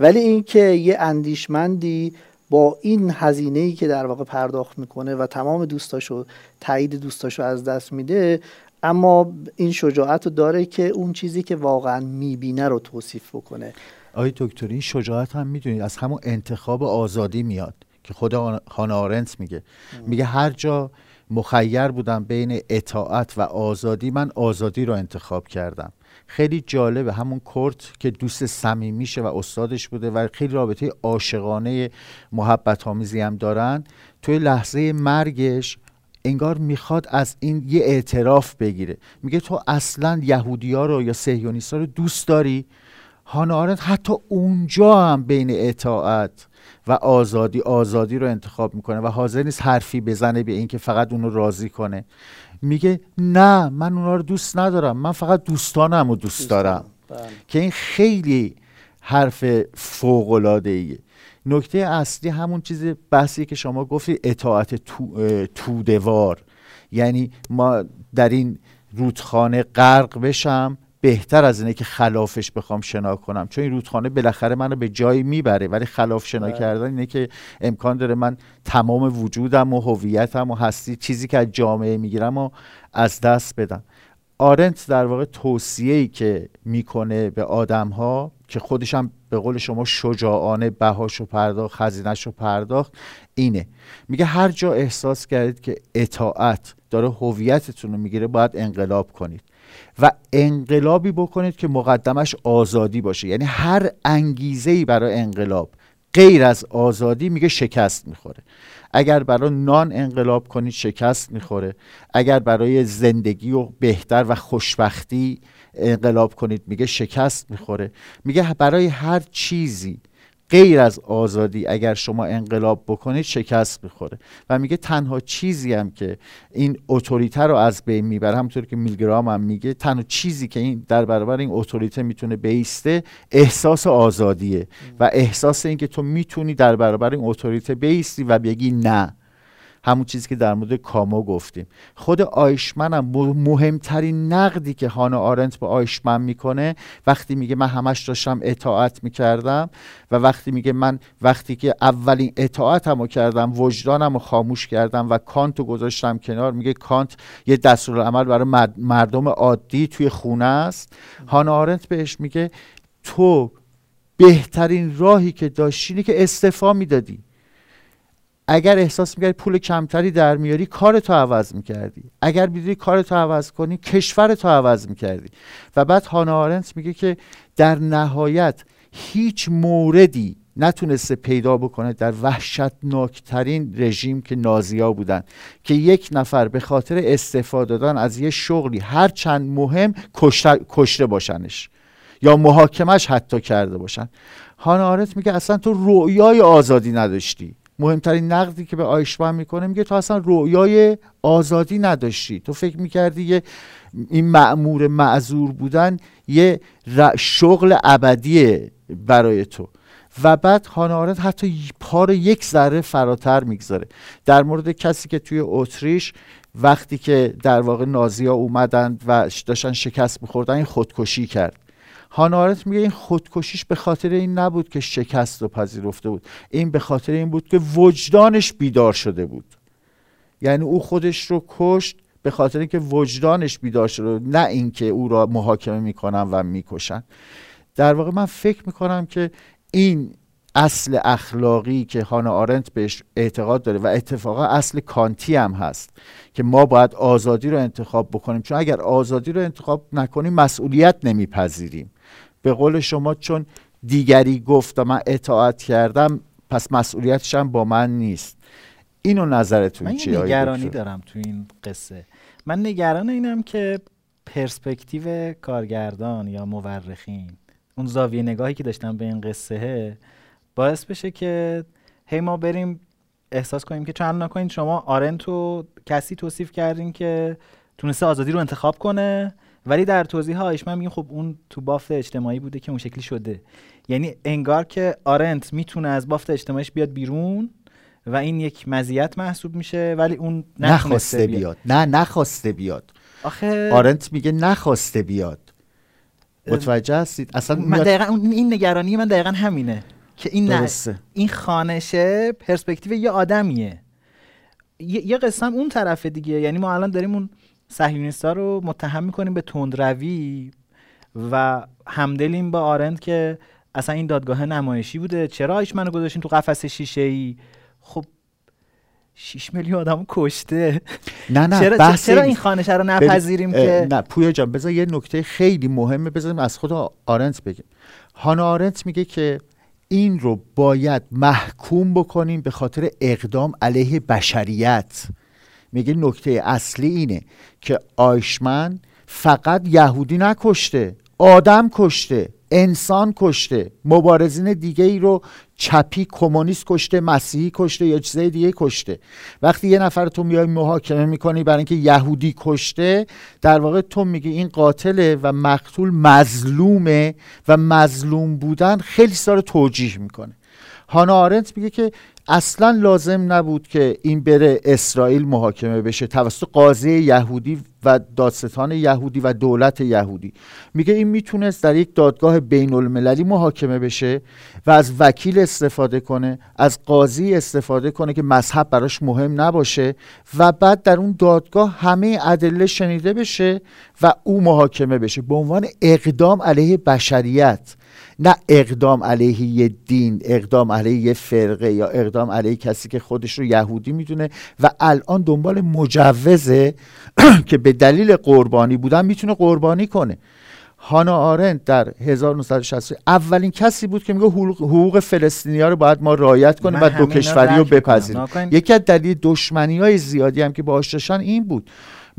ولی اینکه یه اندیشمندی با این هزینه ای که در واقع پرداخت می‌کنه و تمام دوستاشو تایید دوستاشو از دست میده اما این شجاعت رو داره که اون چیزی که واقعا می‌بینه رو توصیف بکنه. آقای دکتر این شجاعت هم می‌دونید از همون انتخاب آزادی میاد که خود هانا آرنت میگه. میگه هر جا مخیر بودم بین اطاعت و آزادی. من آزادی رو انتخاب کردم. خیلی جالبه همون کورت که دوست صمیمیشه و استادش بوده و خیلی رابطه عاشقانه محبت آمیزی هم دارن. توی لحظه مرگش انگار می‌خواد از این یه اعتراف بگیره. میگه تو اصلا یهودی ها رو یا سهیونیست ها رو دوست داری؟ هانا حتی اونجا هم بین اطاعت و آزادی آزادی رو انتخاب می‌کنه و حاضر نیست حرفی بزنه به اینکه فقط اونو راضی کنه. میگه نه من اونا رو دوست ندارم. من فقط دوستانم رو دوست دارم. بله. که این خیلی حرف فوق العاده ایه. نکته اصلی همون چیز بحثی که شما گفتی اطاعت تو، تودوار یعنی ما در این رودخانه غرق بشم بهتر از اینه که خلافش بخوام شنا کنم. چون این رودخانه بالاخره منو به جایی می‌بره ولی خلاف شنا بله. کردن اینه که امکان داره من تمام وجودم و هویتم و هستی چیزی که از جامعه می‌گیرم و از دست بدم. آرنت در واقع توصیه‌ای که می‌کنه به آدم ها که خودش هم به قول شما شجاعانه بهاش و پرداخت خزینش رو پرداخت اینه. میگه هر جا احساس کردید که اطاعت داره هویتتون رو می‌گیره باید انقلاب کنید. و انقلابی بکنید که مقدمش آزادی باشه. یعنی هر انگیزه ای برای انقلاب غیر از آزادی میگه شکست می‌خوره. اگر برای نان انقلاب کنید شکست می‌خوره. اگر برای زندگی و بهتر و خوشبختی انقلاب کنید میگه شکست می‌خوره. میگه برای هر چیزی غیر از آزادی اگر شما انقلاب بکنید شکست می‌خوره. و میگه تنها چیزی هم که این اتوریته رو از بین می‌بره همونطور که میلگرام هم میگه تنها چیزی که این در برابر این اتوریته می‌تونه بیسته احساس آزادیه. و احساس اینکه تو می‌تونی در برابر این اتوریته بیستی و بگی نه. همون چیزی که در مورد کامو گفتیم. خود آیشمن هم مهمترین نقدی که هانا آرنت به آیشمن می‌کنه وقتی میگه من همش داشتم اطاعت می‌کردم و وقتی میگه من وقتی که اولین اطاعتمو کردم وجدانم رو خاموش کردم و کانت رو گذاشتم کنار میگه کانت یه دستورالعمل برای مردم عادی توی خونه است. هانا آرنت بهش میگه تو بهترین راهی که داشتی که استفا می‌دادی. اگر احساس می‌کردی پول کمتری در میاری کار تو عوض می‌کردی. اگر بیدی کار تو عوض کنی کشور تو عوض می‌کردی. و بعد هانا آرنت میگه که در نهایت هیچ موردی نتونسته پیدا بکنه در وحشتناکترین رژیم که نازیا بودن. که یک نفر به خاطر استفاده دادن از یه شغلی هر چند مهم کشته باشنش. یا محاکمش حتی کرده باشن. هانا آرنت میگه اصلا تو رویای آزادی نداشتی. مهمترین نقدی که به آیشمن می‌کنه میگه تو اصلا رویای آزادی نداشتی. تو فکر می‌کردی یه این معمور معذور بودن یه شغل ابدیه برای تو. و بعد هانارت حتی پا یک ذره فراتر می‌گذاره. در مورد کسی که توی اتریش وقتی که در واقع نازیا اومدند و داشتن شکست میخوردن این خودکشی کرد. هانارت میگه این خودکشیش به خاطر این نبود که شکست رو پذیرفته بود. این به خاطر این بود که وجدانش بیدار شده بود. یعنی او خودش رو کشت به خاطر اینکه وجدانش بیدار شده نه اینکه او را محاکمه می‌کنن و می‌کشن. در واقع من فکر می‌کنم که این اصل اخلاقی که هانا آرنت بهش اعتقاد داره و اتفاقا اصل کانتی هم هست که ما باید آزادی رو انتخاب بکنیم. چون اگر آزادی رو انتخاب نکنیم مسئولیت نمیپذیریم. به قول شما چون دیگری گفت و من اطاعت کردم پس مسئولیتش هم با من نیست. اینو نظرتون چیه من نگرانی دارم تو این قصه. من نگران اینم که پرسپکتیو کارگردان یا مورخین اون زاویه نگاهی که داشتم به این قصه باعث بشه که هی ما بریم احساس کنیم که چند نکنین شما آرنتو کسی توصیف کردین که تونسته آزادی رو انتخاب کنه ولی در توضیح هایش من میگم خب اون تو بافت اجتماعی بوده که اون شکلی شده. یعنی انگار که آرنت می‌تونه از بافت اجتماعیش بیاد بیرون و این یک مزیت محسوب میشه ولی اون نخواسته بیاد. بیاد. نه نخواسته بیاد. آخه آرنت میگه نخواسته بیاد. متوجه هستید؟ اصلا من دقیقا این نگرانی من دقیقا همینه که این نه این خانشه پرسپکتیو یه آدمیه. یه, یه قسم اون طرف دیگه. یعنی ما الان داریم اون صهیونیستا رو متهم می‌کنیم به تندروی و همدلیم با آرند که اصلا این دادگاه نمایشی بوده. چرا ایش منو گذاشتین تو قفس شیشه ای خب 6 میلیون آدمو کشته. نه نه چرا, چرا این خانشه رو نپذیریم که؟ نه پویا جان بذار یه نکته خیلی مهمه بذاریم از خود آرنت بگیم. هانا آرنت میگه که این رو باید محکوم بکنیم به خاطر اقدام علیه بشریت. میگه نکته اصلی اینه که آیشمن فقط یهودی نکشته آدم کشته انسان کشته مبارزین دیگه ای رو چپی کمونیست کشته مسیحی کشته یا چیزای دیگه کشته. وقتی یه نفر تو میای محاکمه می‌کنی برای اینکه یهودی کشته در واقع تو میگی این قاتله و مقتول مظلومه و مظلوم بودن خیلی سال توجیه می‌کنه. هانا آرنت میگه که اصلا لازم نبود که این بره اسرائیل محاکمه بشه توسط قاضی یهودی و دادستان یهودی و دولت یهودی. میگه این می‌تونست در یک دادگاه بین المللی محاکمه بشه و از وکیل استفاده کنه از قاضی استفاده کنه که مذهب براش مهم نباشه و بعد در اون دادگاه همه ادله شنیده بشه و او محاکمه بشه. به عنوان اقدام علیه بشریت. نه اقدام علیه یه دین اقدام علیه یه فرقه یا اقدام علیه کسی که خودش رو یهودی می‌دونه و الان دنبال مجوزه <clears throat> که به دلیل قربانی بودن می‌تونه قربانی کنه. هانا آرند در 1960 اولین کسی بود که میگه حقوق فلسطینی ها رو باید ما رایت کنیم و دو کشوری رو بپذیریم. یکی از دلیل دشمنی های زیادی هم که باهاش داشتن این بود.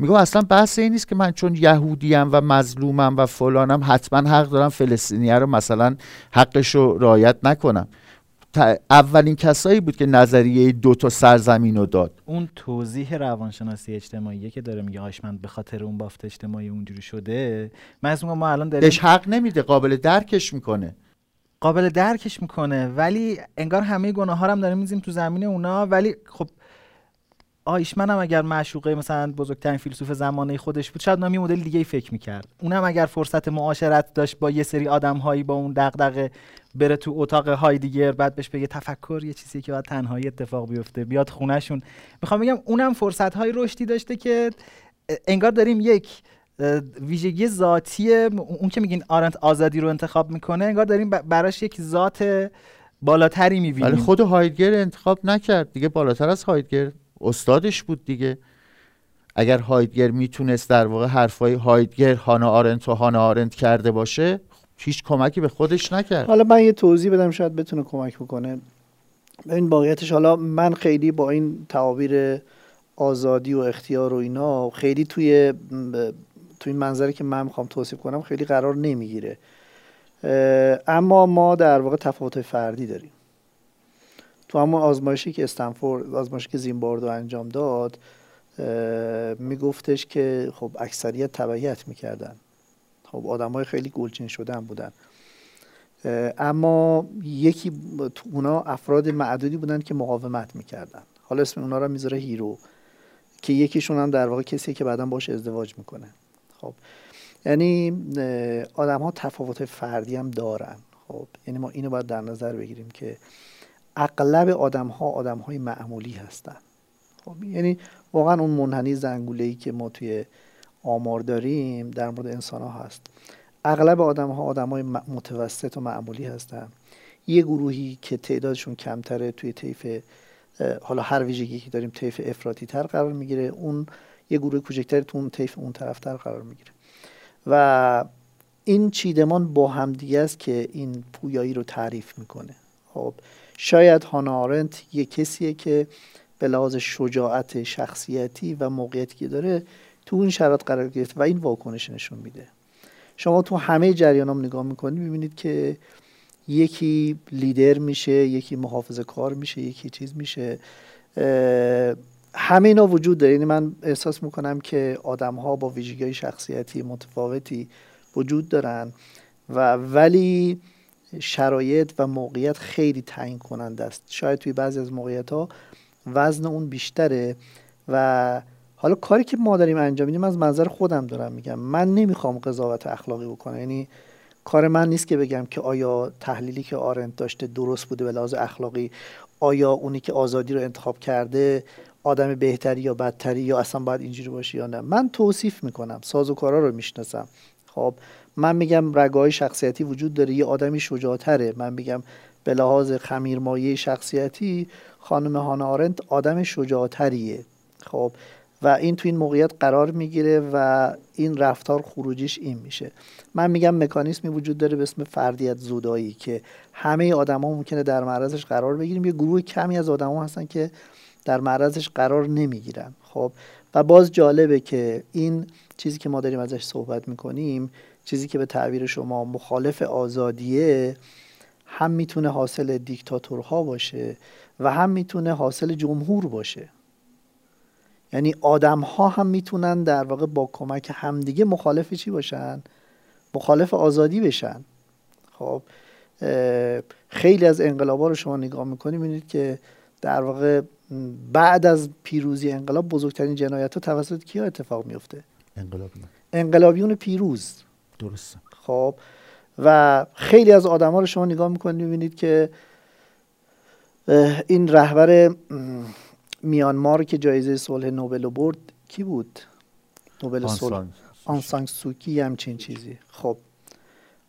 میگم اصلا بحث این نیست که من چون یهودیم و مظلومم و فلانم حتما حق دارم فلسطینی رو مثلا حقش رو رعایت نکنم. اولین کسایی بود که نظریه دو تا سرزمین رو داد. اون توضیح روانشناسی اجتماعی که داره میگه آشمند به خاطر اون بافت اجتماعی اونجوری شده من ما الان داریم بهش حق نمیده قابل درکش می‌کنه. قابل درکش می‌کنه ولی انگار همه گناه ها هم داریم میزیم تو زمین اونا ولی خب آیشمن هم اگر معشوقه مثلا بزرگترین فیلسوف زمانه خودش بود شاید نامی مدل دیگه ای فکر می‌کرد. اونم اگر فرصت معاشرت داشت با یه سری آدم هایی با اون دغدغه بره تو اتاق های دیگر بعد بهش بگه تفکر یه چیزی که باید تنهایی اتفاق بیفته بیاد خونهشون. می‌خوام بگم اونم فرصت های رشدی داشته که انگار داریم یک ویژگی ذاتی اون که میگین آرنت آزادی رو انتخاب می‌کنه انگار داریم براش یک ذات بالاتری می‌بینیم. ولی خود هایدگر انتخاب نکرد دیگه بالاتر از هایدگر. استادش بود دیگه. اگر هایدگر می‌تونست در واقع حرفای هایدگر هانا آرنت و هانا آرنت کرده باشه هیچ کمکی به خودش نکرد. حالا من یه توضیح بدم شاید بتونه کمک بکنه. این واقعیتش حالا من خیلی با این تعابیر آزادی و اختیار و اینا خیلی توی توی این منظری که من می‌خوام توصیف کنم خیلی قرار نمی‌گیره. اما ما در واقع تفاوت فردی داریم. تو همون آزمایشی که استنفورد آزمایشی که زیمباردو انجام داد میگفتش که خب اکثریت تبعیت می‌کردن. خب آدم های خیلی گلچین شدن بودن. اما یکی تو اونا افراد معدودی بودن که مقاومت می‌کردن. حالا اسم اونا رو می‌ذاره هیرو که یکیشون هم در واقع کسی که بعدا باش ازدواج می‌کنه. خب یعنی آدم ها تفاوت فردی هم دارن. خب یعنی ما اینو باید در نظر بگیریم که اغلب آدم ها آدم های معمولی هستن. خب یعنی واقعا اون منحنی زنگوله ای که ما توی آمار داریم در مورد انسان ها هست. اغلب آدم ها آدم های متوسط و معمولی هستن. یه گروهی که تعدادشون کمتره توی طیف حالا هر ویژگی که داریم طیف افراطی تر قرار می‌گیره اون یه گروه کوچکتری تو اون طیف اون طرفتر قرار می‌گیره. و این چیدمان با همدیگه است که این پویایی رو تعریف می‌کنه. خب شاید هانا آرنت یه کسیه که به لحاظ شجاعت شخصیتی و موقعیتی که داره تو این شرایط قرار گرفت و این واکنش نشون میده. شما تو همه جریان هم نگاه می‌کنید می‌بینید که یکی لیدر میشه یکی محافظ کار میشه یکی چیز میشه. همه اینا وجود داره. یعنی من احساس می‌کنم که آدم ها با ویژگی شخصیتی متفاوتی وجود دارن و ولی شرایط و موقعیت خیلی تعیین کننده است. شاید توی بعضی از موقعیت ها وزن اون بیشتره و حالا کاری که ما داریم انجام میدیم از منظر خودم دارم میگم. من نمی‌خوام قضاوت اخلاقی بکنم. یعنی کار من نیست که بگم که آیا تحلیلی که آرنت داشته درست بوده به لحاظ اخلاقی آیا اونی که آزادی رو انتخاب کرده آدم بهتری یا بدتری یا اصلا باید اینجوری باشه یا نه. من توصیف می‌کنم. سازوکارا رو می‌شناسم. خب من میگم رگای شخصیتی وجود داره یه آدمی شجاعتره. من میگم به لحاظ خمیرمایه شخصیتی خانم هانا آرنت آدم شجاعتریه. خب و این تو این موقعیت قرار می‌گیره و این رفتار خروجیش این میشه. من میگم مکانیسمی وجود داره به اسم فردیت زودایی که همه آدما ممکنه در معرضش قرار بگیریم. یه گروه کمی از آدما هستن که در معرضش قرار نمی‌گیرن. خب و باز جالبه که این چیزی که ما داریم ازش صحبت می‌کنیم چیزی که به تعبیر شما مخالف آزادیه هم می‌تونه حاصل دیکتاتورها باشه و هم می‌تونه حاصل جمهور باشه. یعنی آدم ها هم می‌تونن در واقع با کمک همدیگه مخالف چی باشن؟ مخالف آزادی بشن. خب خیلی از انقلابا رو شما نگاه می‌کنید می‌بینید که در واقع بعد از پیروزی انقلاب بزرگترین جنایت ها توسط کیا اتفاق میفته انقلابیون. انقلابیون پیروز. درسته. خب. و خیلی از آدما رو شما نگاه می‌کنید می‌بینید که این رهبر میانمار که جایزه صلح نوبل برد کی بود؟ نوبل صلح. آنسانگ سوکی همچین چیزی. خب.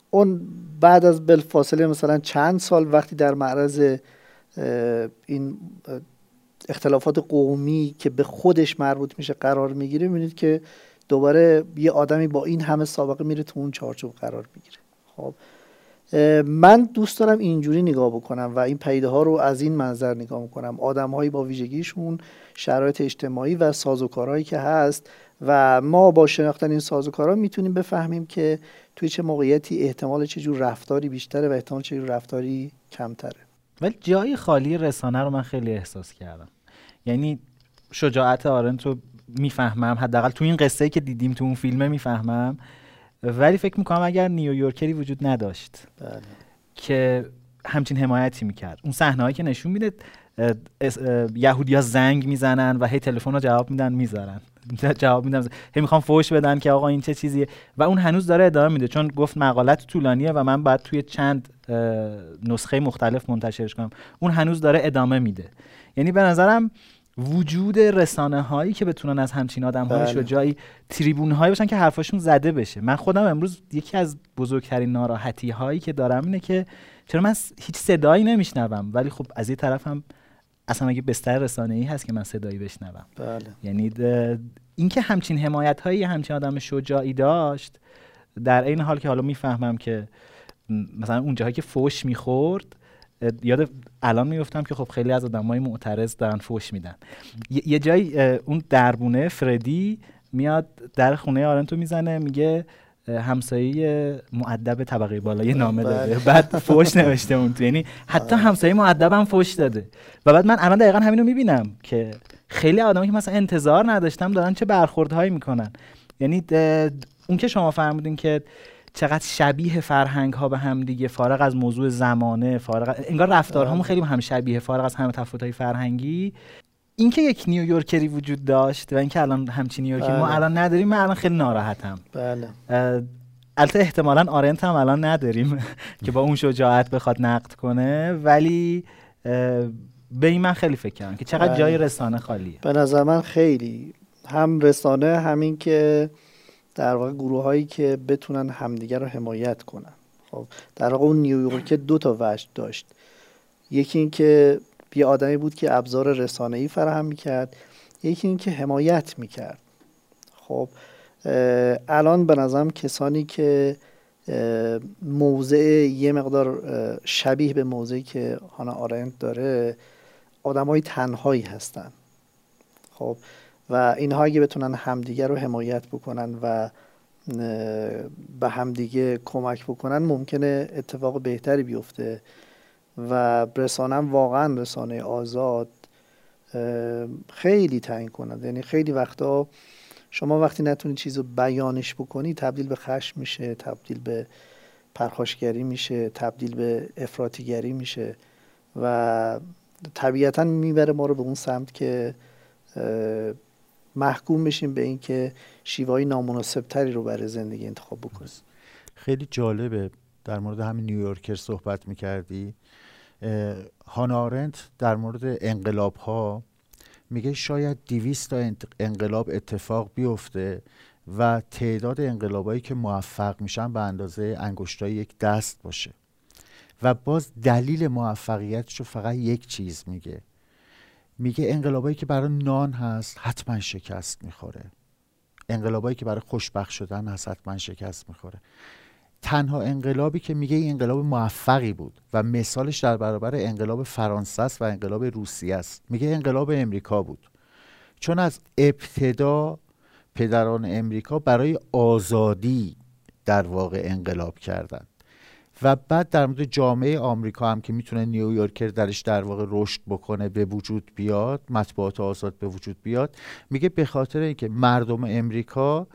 اون بعد از بلفاصله مثلا چند سال وقتی در معرض این اختلافات قومی که به خودش مربوط میشه قرار می‌گیره می‌بینید که دوباره یه آدمی با این همه سابقه میره تو اون چارچوب قرار می‌گیره. خب من دوست دارم اینجوری نگاه بکنم و این پیده ها رو از این منظر نگاه می‌کنم. آدم هایی با ویژگیشون شرایط اجتماعی و سازوکارهایی که هست و ما با شناختن این سازوکارها می‌تونیم بفهمیم که توی چه موقعیتی احتمال چه جور رفتاری بیشتره و احتمال چه جور رفتاری کمتره. ولی جای خالی رسانه رو من خیلی احساس کردم. یعنی شجاعت آرنت رو می‌فهمم. حداقل تو این قصه که دیدیم تو اون فیلمه می‌فهمم. ولی فکر می‌کنم اگر نیویورکری وجود نداشت بله. که همچین حمایتی می‌کرد. اون صحنه که نشون میده یهودیا زنگ می‌زنن و هی تلفن رو جواب میدن می‌ذارن. <laughs> جواب میدن. هی می‌خوام فوش بدن که آقا این چه چیزیه. و اون هنوز داره ادامه میده. چون گفت مقالت طولانیه و من باید توی چند نسخه مختلف منتشرش کنم. اون هنوز داره ادامه میده. یعنی به نظرم وجود رسانه هایی که بتونن از همچین آدم های بله. شجاعی تریبون هایی باشن که حرفاشون زده بشه. من خودم امروز یکی از بزرگترین ناراحتی هایی که دارم اینه که چرا من هیچ صدایی نمیشنوم؟ ولی خب از یه طرف هم اصلا اگه بستر رسانه ای هست که من صدایی بشنوم؟ بله. یعنی اینکه همچین حمایت هایی همچین آدم شجاعی داشت در این حال که حالا می‌فهمم که مثلا اون جاهایی که فوش می‌خورد یاد الان میفتم که خب خیلی از های معترض دارن فوش میدن. یه جایی اون دربونه فردی میاد در خونه آرنتو می‌زنه میگه همسایه معدب طبقه بالای نامه داده. بله. بعد فوش نوشته اون تو. یعنی حتی همسایه معدب هم فوش داده. و بعد من الان دقیقا همینو می‌بینم که خیلی آدمایی که مثلا انتظار نداشتم دارن چه برخوردهایی می‌کنن. یعنی اون که شما فرمودین که چقدر شبیه فرهنگ ها به هم دیگه فارغ از موضوع زمانه فارغ انگار رفتارهامون بله. خیلی هم شبیه فارغ از همه تفاوت های فرهنگی اینکه یک نیویورکری وجود داشت و اینکه الان همچین نیویورکری بله. ما الان نداریم من الان خیلی ناراحتم بله البته احتمالا آرنت هم الان نداریم <laughs> که با اون شجاعت بخواد نقد کنه ولی به این من خیلی فکر کردم که چقدر بله. جای رسانه خالیه به نظر من خیلی هم رسانه همین که در واقع گروه هایی که بتونن همدیگر رو حمایت کنن. خب در واقع اون نیویورک دو تا وجه داشت. یکی اینکه یه آدمی بود که ابزار رسانه ای فراهم می‌کرد. یکی اینکه حمایت می‌کرد. خب الان به نظرم کسانی که موضع یه مقدار شبیه به موضعی که هانا آرنت داره های تنهایی هستن. خب و اینها اگه بتونن همدیگه رو حمایت بکنن و به همدیگه کمک بکنن ممکنه اتفاق بهتری بیفته و رسانم واقعا رسانه آزاد خیلی تعیین کنند یعنی خیلی وقتا شما وقتی نتونید چیز رو بیانش بکنی تبدیل به خشم میشه تبدیل به پرخاشگری میشه تبدیل به افراتیگری میشه و طبیعتا می‌بره ما رو به اون سمت که محکوم بشیم به اینکه شیوهای نامناسبتری رو برای زندگی انتخاب بکنیم. خیلی جالبه در مورد همین نیویورکر صحبت می‌کردی. هانارنت در مورد انقلاب ها میگه شاید دیویست تا انقلاب اتفاق بیفته و تعداد انقلابایی که موفق میشن به اندازه انگشتای یک دست باشه. و باز دلیل موفقیتش رو فقط یک چیز میگه. میگه انقلابایی که برای نان هست حتما شکست می‌خوره. انقلابایی که برای خوشبخت شدن هست حتما شکست می‌خوره. تنها انقلابی که میگه این انقلاب موفقی بود و مثالش در برابر انقلاب فرانسه است و انقلاب روسیه است. میگه انقلاب امریکا بود. چون از ابتدا پدران امریکا برای آزادی در واقع انقلاب کردند. و بعد در مورد جامعه آمریکا هم که می‌تونه نیویورکر درش در واقع رشد بکنه به وجود بیاد مطبوعات آزاد به وجود بیاد میگه به خاطر اینکه مردم امریکا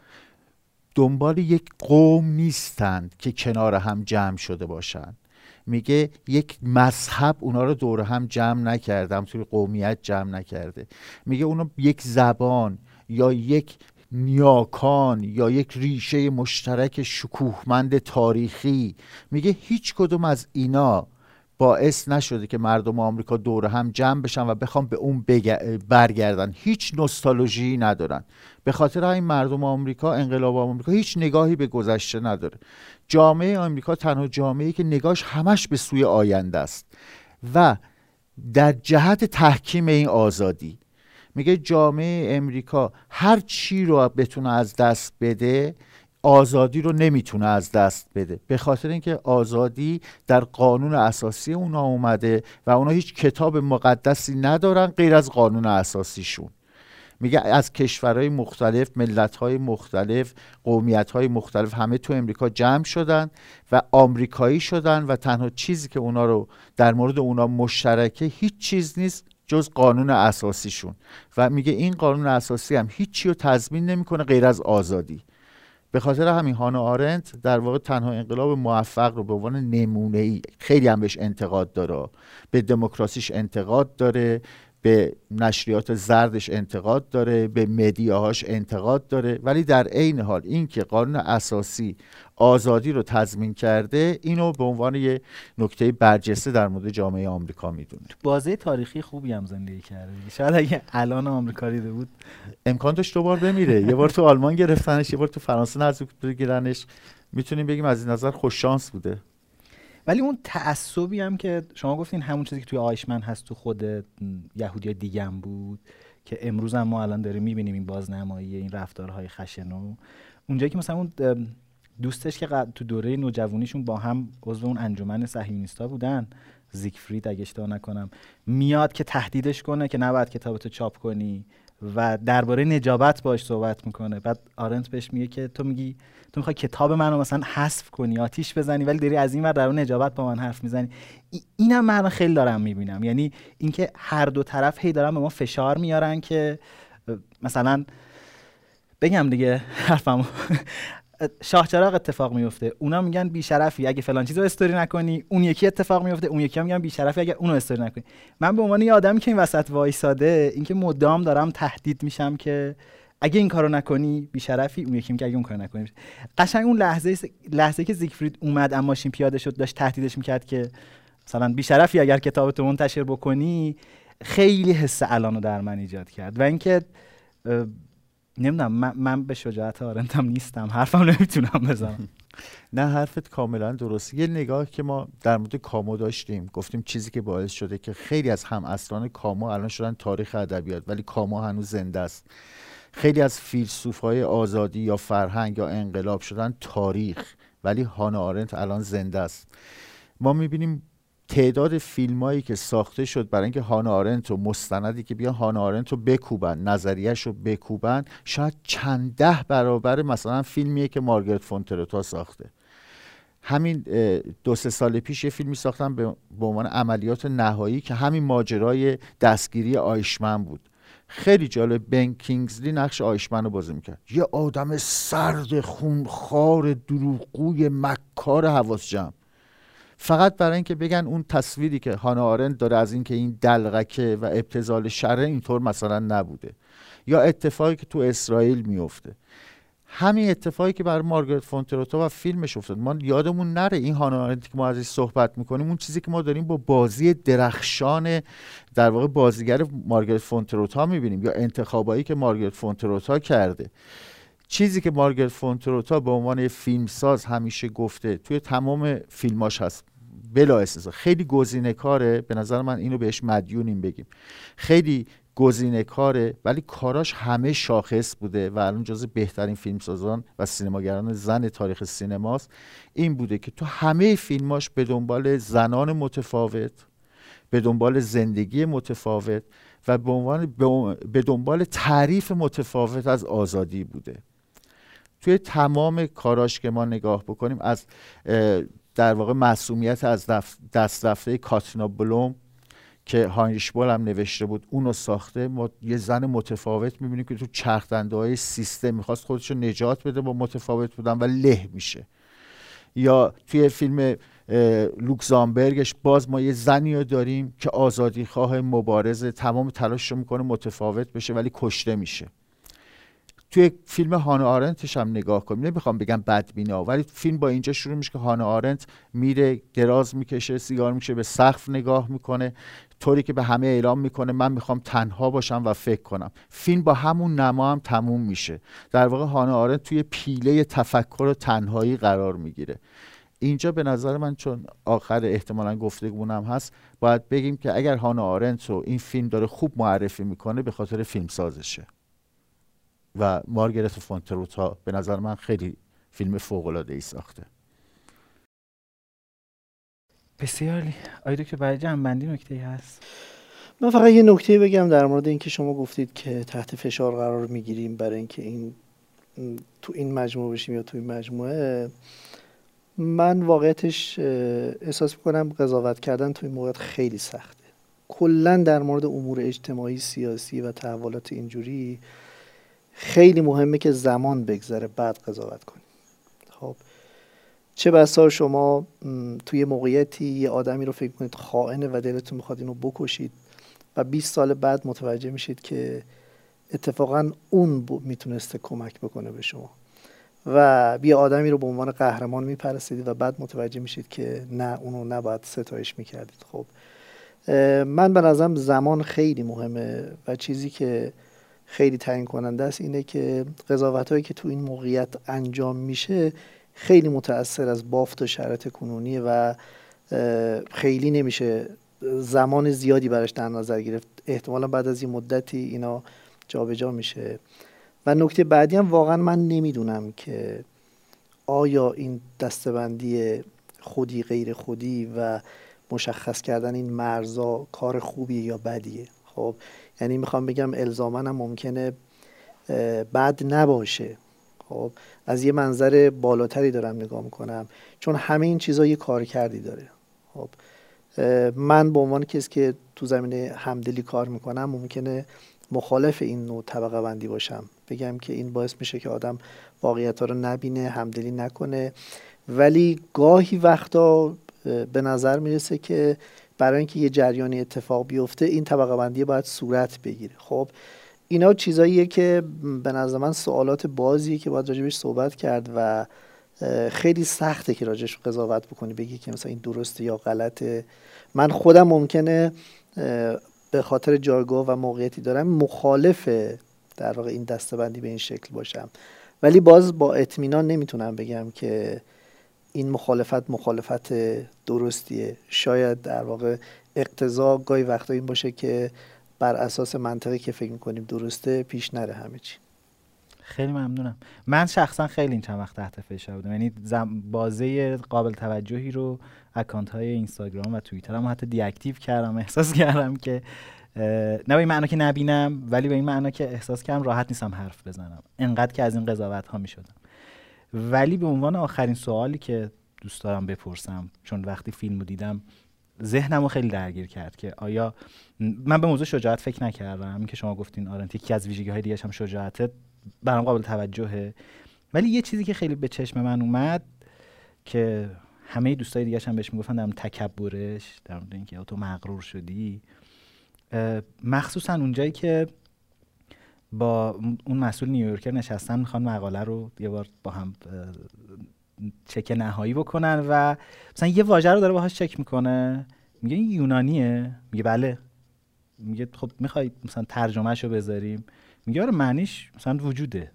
دنبال یک قوم نیستند که کنار هم جمع شده باشند میگه یک مذهب اونا رو دور هم جمع نکرده توی قومیت جمع نکرده. میگه اونا یک زبان یا یک نیاکان یا یک ریشه مشترک شکوهمند تاریخی. میگه هیچ کدوم از اینا باعث نشده که مردم آمریکا دور هم جمع بشن و بخوام به اون برگردن. هیچ نوستالژی ندارن. به خاطر این مردم آمریکا انقلاب آمریکا هیچ نگاهی به گذشته نداره. جامعه آمریکا تنها جامعه که نگاهش همش به سوی آینده است و در جهت تحکیم این آزادی میگه جامعه امریکا هر چی رو بتونه از دست بده آزادی رو نمی‌تونه از دست بده. به خاطر اینکه آزادی در قانون اساسی اونا اومده و اونا هیچ کتاب مقدسی ندارن غیر از قانون اساسیشون. میگه از کشورهای مختلف ملتهای مختلف قومیتهای مختلف همه تو امریکا جمع شدن و آمریکایی شدن و تنها چیزی که اونا رو در مورد اونا مشترکه هیچ چیز نیست. جز قانون اساسیشون. و میگه این قانون اساسی هم هیچی رو تضمین نمی‌کنه غیر از آزادی. به خاطر همین هانا آرنت در واقع تنها انقلاب موفق رو به عنوان نمونه ای خیلی هم بهش انتقاد داره. به دموکراسیش انتقاد داره. به نشریات زردش انتقاد داره به مدیاهاش انتقاد داره. ولی در عین حال اینکه قانون اساسی آزادی رو تضمین کرده اینو به عنوان یه نکته برجسته در مورد جامعه آمریکا می‌دونه. بازه تاریخی خوبی هم زندگی کرده. شاید اگه الان آمریکا دیده بود. امکان داشت دوبار بمیره. یه بار تو آلمان گرفتنش یه بار تو فرانسه نزدیک بگیرنش. می‌تونیم بگیم از این نظر خوش شانس بوده. ولی اون تعصبی هم که شما گفتین همون چیزی که توی آیشمن هست تو خود یهودی دیگه هم بود که امروز هم ما الان داریم می‌بینیم این بازنمایی این رفتارهای خشنو اونجایی که مثلا اون دوستش که تو دوره نوجوانیشون با هم عضو اون انجمن صهیونیستا بودن زیگفرید اگه اشتباه نکنم میاد که تهدیدش کنه که نباید کتابتو چاپ کنی. و درباره نجابت باش صحبت می‌کنه. بعد آرنت بهش میگه که تو میگی تو می‌خوای کتاب منو مثلا حذف کنی آتیش بزنی ولی داری از این ور در نجابت با من حرف می‌زنی. اینم من خیلی دارم می‌بینم. یعنی اینکه هر دو طرف هی دارن به ما فشار میارن که مثلا بگم دیگه حرفمو. شاهچراغ اتفاق میفته اونا میگن بیشرفی. اگه فلان چیزو استوری نکنی اون یکی اتفاق میفته اون یکی هم میگن بیشرفی. اگه اونو استوری نکنی. من به عنوان یه آدمی که این وسط وایساده اینکه مدام دارم تهدید میشم که اگه این کارو نکنی بیشرفی. اون یکی میگه اگه اون کارو نکنی قشنگ اون لحظه لحظه که زیگفرید اومد اما ماشین پیاده شد داشت تهدیدش می‌کرد که مثلا بیشرفی اگر کتابتو منتشر بکنی خیلی حس الانو در من ایجاد کرد. و اینکه نمی‌دونم من, من به شجاعت آرنتم نیستم. حرفم نمی‌تونم بزنم. <laughs> نه حرفت کاملا درست یه نگاه که ما در مورد کامو داشتیم. گفتیم چیزی که باعث شده که خیلی از هم اصلان کامو الان شدن تاریخ ادبیات ولی کامو هنوز زنده است. خیلی از فیلسوف های آزادی یا فرهنگ یا انقلاب شدن تاریخ ولی هانا آرنت الان زنده است. ما می‌بینیم تعداد فیلمایی که ساخته شد برای اینکه هانا آرنت و مستندی که بیان هانا آرنت رو بکوبن نظریش رو بکوبن شاید چند ده برابر مثلا فیلمیه که مارگرت فونترتا ساخته. همین دو سه سال پیش یه فیلمی ساختن به عنوان عملیات نهایی که همین ماجرای دستگیری آیشمن بود. خیلی جالب بن کینگزلی نقش آیشمن رو بازی می‌کرد. یه آدم سرد خونخوار دروغگوی مکار حواس جمع فقط برای اینکه بگن اون تصویری که هانا آرند داره از اینکه این دلغکه و ابتزال شره اینطور مثلا نبوده. یا اتفاقی که تو اسرائیل میفته. همین اتفاقی که برای مارگرت فونتروتا و فیلمش افتاد. ما یادمون نره این هانا که ما ازش صحبت می‌کنیم اون چیزی که ما داریم با بازی درخشان در واقع بازیگر مارگرت فونتروتا می‌بینیم. یا انتخابایی که مارگرت فونتروتا کرده. چیزی که مارگرت فونتروتا به عنوان فیلمساز همیشه گفته توی تمام فیلماش هست. بلا استثنا خیلی گزیده کاره به نظر من اینو بهش مدیونیم بگیم. خیلی گزیده کاره ولی کاراش همه شاخص بوده و الان جز بهترین فیلمسازان و سینماگران زن تاریخ سینماست. این بوده که تو همه فیلماش به دنبال زنان متفاوت به دنبال زندگی متفاوت و به عنوان به دنبال تعریف متفاوت از آزادی بوده. توی تمام کاراش که ما نگاه بکنیم از در واقع مسئولیت از دست رفته کاترینا بلوم که هاینریش بول هم نوشته بود اونو ساخته. ما یه زن متفاوت می‌بینیم که تو چرخدنده های سیستم می‌خواست خودش رو نجات بده با متفاوت بودن و له میشه. یا توی فیلم لوکزامبرگش باز ما یه زنی رو داریم که آزادی خواه مبارزه تمام تلاش رو می‌کنه متفاوت بشه ولی کشته میشه. توی فیلم هانا آرنتش هم نگاه کنیم. نمی‌خوام بگم بدبینا ولی فیلم با اینجا شروع میشه که هانا آرنت میره دراز می‌کشه سیگار میشه به سقف نگاه می‌کنه طوری که به همه اعلام می‌کنه من می‌خوام تنها باشم و فکر کنم. فیلم با همون نما هم تموم میشه. در واقع هانا آرنت توی پیله تفکر و تنهایی قرار می‌گیره. اینجا به نظر من چون آخر احتمالا گفتگومون هست باید بگیم که اگر هانا آرنت رو این فیلم داره خوب معرفی می‌کنه به خاطر فیلم سازشه و مارگرت فونتروتا به نظر من خیلی فیلم فوق العاده ای ساخته. بسیار آیا که برای جنبندی نکته هست؟ من فقط یه نکته بگم در مورد اینکه شما گفتید که تحت فشار قرار می‌گیریم برای اینکه این تو این مجموعه بشیم یا تو این مجموعه من واقعیتش احساس می‌کنم قضاوت کردن تو این موقع خیلی سخته. کلا در مورد امور اجتماعی سیاسی و تحولات اینجوری خیلی مهمه که زمان بگذره بعد قضاوت کنیم. خب. چه بسا شما توی موقعیتی یه آدمی رو فکر کنید خائنه و دلتون می‌خواد اینو بکشید و 20 سال بعد متوجه میشید که اتفاقا اون می‌تونسته کمک بکنه به شما. و بیا آدمی رو به عنوان قهرمان میپرستید و بعد متوجه میشید که نه اونو نباید ستایش می‌کردید. خب. من به نظرم زمان خیلی مهمه و چیزی که خیلی تعیین کننده است اینه که قضاوت هایی که تو این موقعیت انجام میشه خیلی متاثر از بافت و شرط کنونی و خیلی نمیشه زمان زیادی براش در نظر گرفت. احتمالا بعد از این مدتی اینا جابجا جا میشه. و نکته بعدی هم واقعا من نمی‌دونم که آیا این دستبندی خودی غیر خودی و مشخص کردن این مرزا کار خوبیه یا بدیه. خب یعنی می‌خوام بگم الزامن هم ممکنه بد نباشه. خب از یه منظر بالاتری دارم نگاه می‌کنم چون همه این چیزها یه کار کردی داره. خب من به عنوان کسی که تو زمینه همدلی کار می‌کنم ممکنه مخالف این نوع طبقه بندی باشم. بگم که این باعث میشه که آدم واقعیت ها رو نبینه همدلی نکنه. ولی گاهی وقتا به نظر می‌رسه که برای اینکه یه جریانی اتفاق بیفته این طبقه بندی باید صورت بگیره. خب اینا چیزاییه که به نظر من سوالات بازیه که باید راجبش صحبت کرد و خیلی سخته که راجش قضاوت بکنی بگی که مثلا این درسته یا غلطه. من خودم ممکنه به خاطر جایگاه و موقعیتی دارم مخالف در واقع این دستبندی به این شکل باشم. ولی باز با اطمینان نمی‌تونم بگم که این مخالفت مخالفت درستیه. شاید در واقع اقتضا گاهی وقتا این باشه که بر اساس منطقی که فکر می‌کنیم درسته پیش نره همه چی. خیلی ممنونم. من شخصا خیلی این چند وقت تحت فشار بودم. یعنی بازه قابل توجهی رو اکانت های اینستاگرام و توییتر هم حتی دیاکتیو کردم. احساس کردم که نه به این معنا که نبینم ولی به این معنا که احساس کردم راحت نیستم حرف بزنم. انقدر که از این قضاوت ها می شدم ولی به عنوان آخرین سوالی که دوست دارم بپرسم چون وقتی فیلم رو دیدم ذهنم رو خیلی درگیر کرد که آیا من به موضوع شجاعت فکر نکردم. که شما گفتین آرنت یکی از ویژگی های دیگه هم شجاعته برام قابل توجهه. ولی یه چیزی که خیلی به چشم من اومد که همه دوستای دیگه هم بهش می‌گفتن در تکبرش در مورد اینکه تو مغرور شدی مخصوصا اونجایی که با اون مسئول نیویورکر نشستن می‌خوان مقاله رو یه بار با هم چک نهایی بکنن و مثلا یه واژه رو داره باهاش چک می‌کنه. میگه این یونانیه. میگه بله. میگه خب می‌خوای مثلا ترجمهش رو بذاریم. میگه آره معنیش مثلا وجوده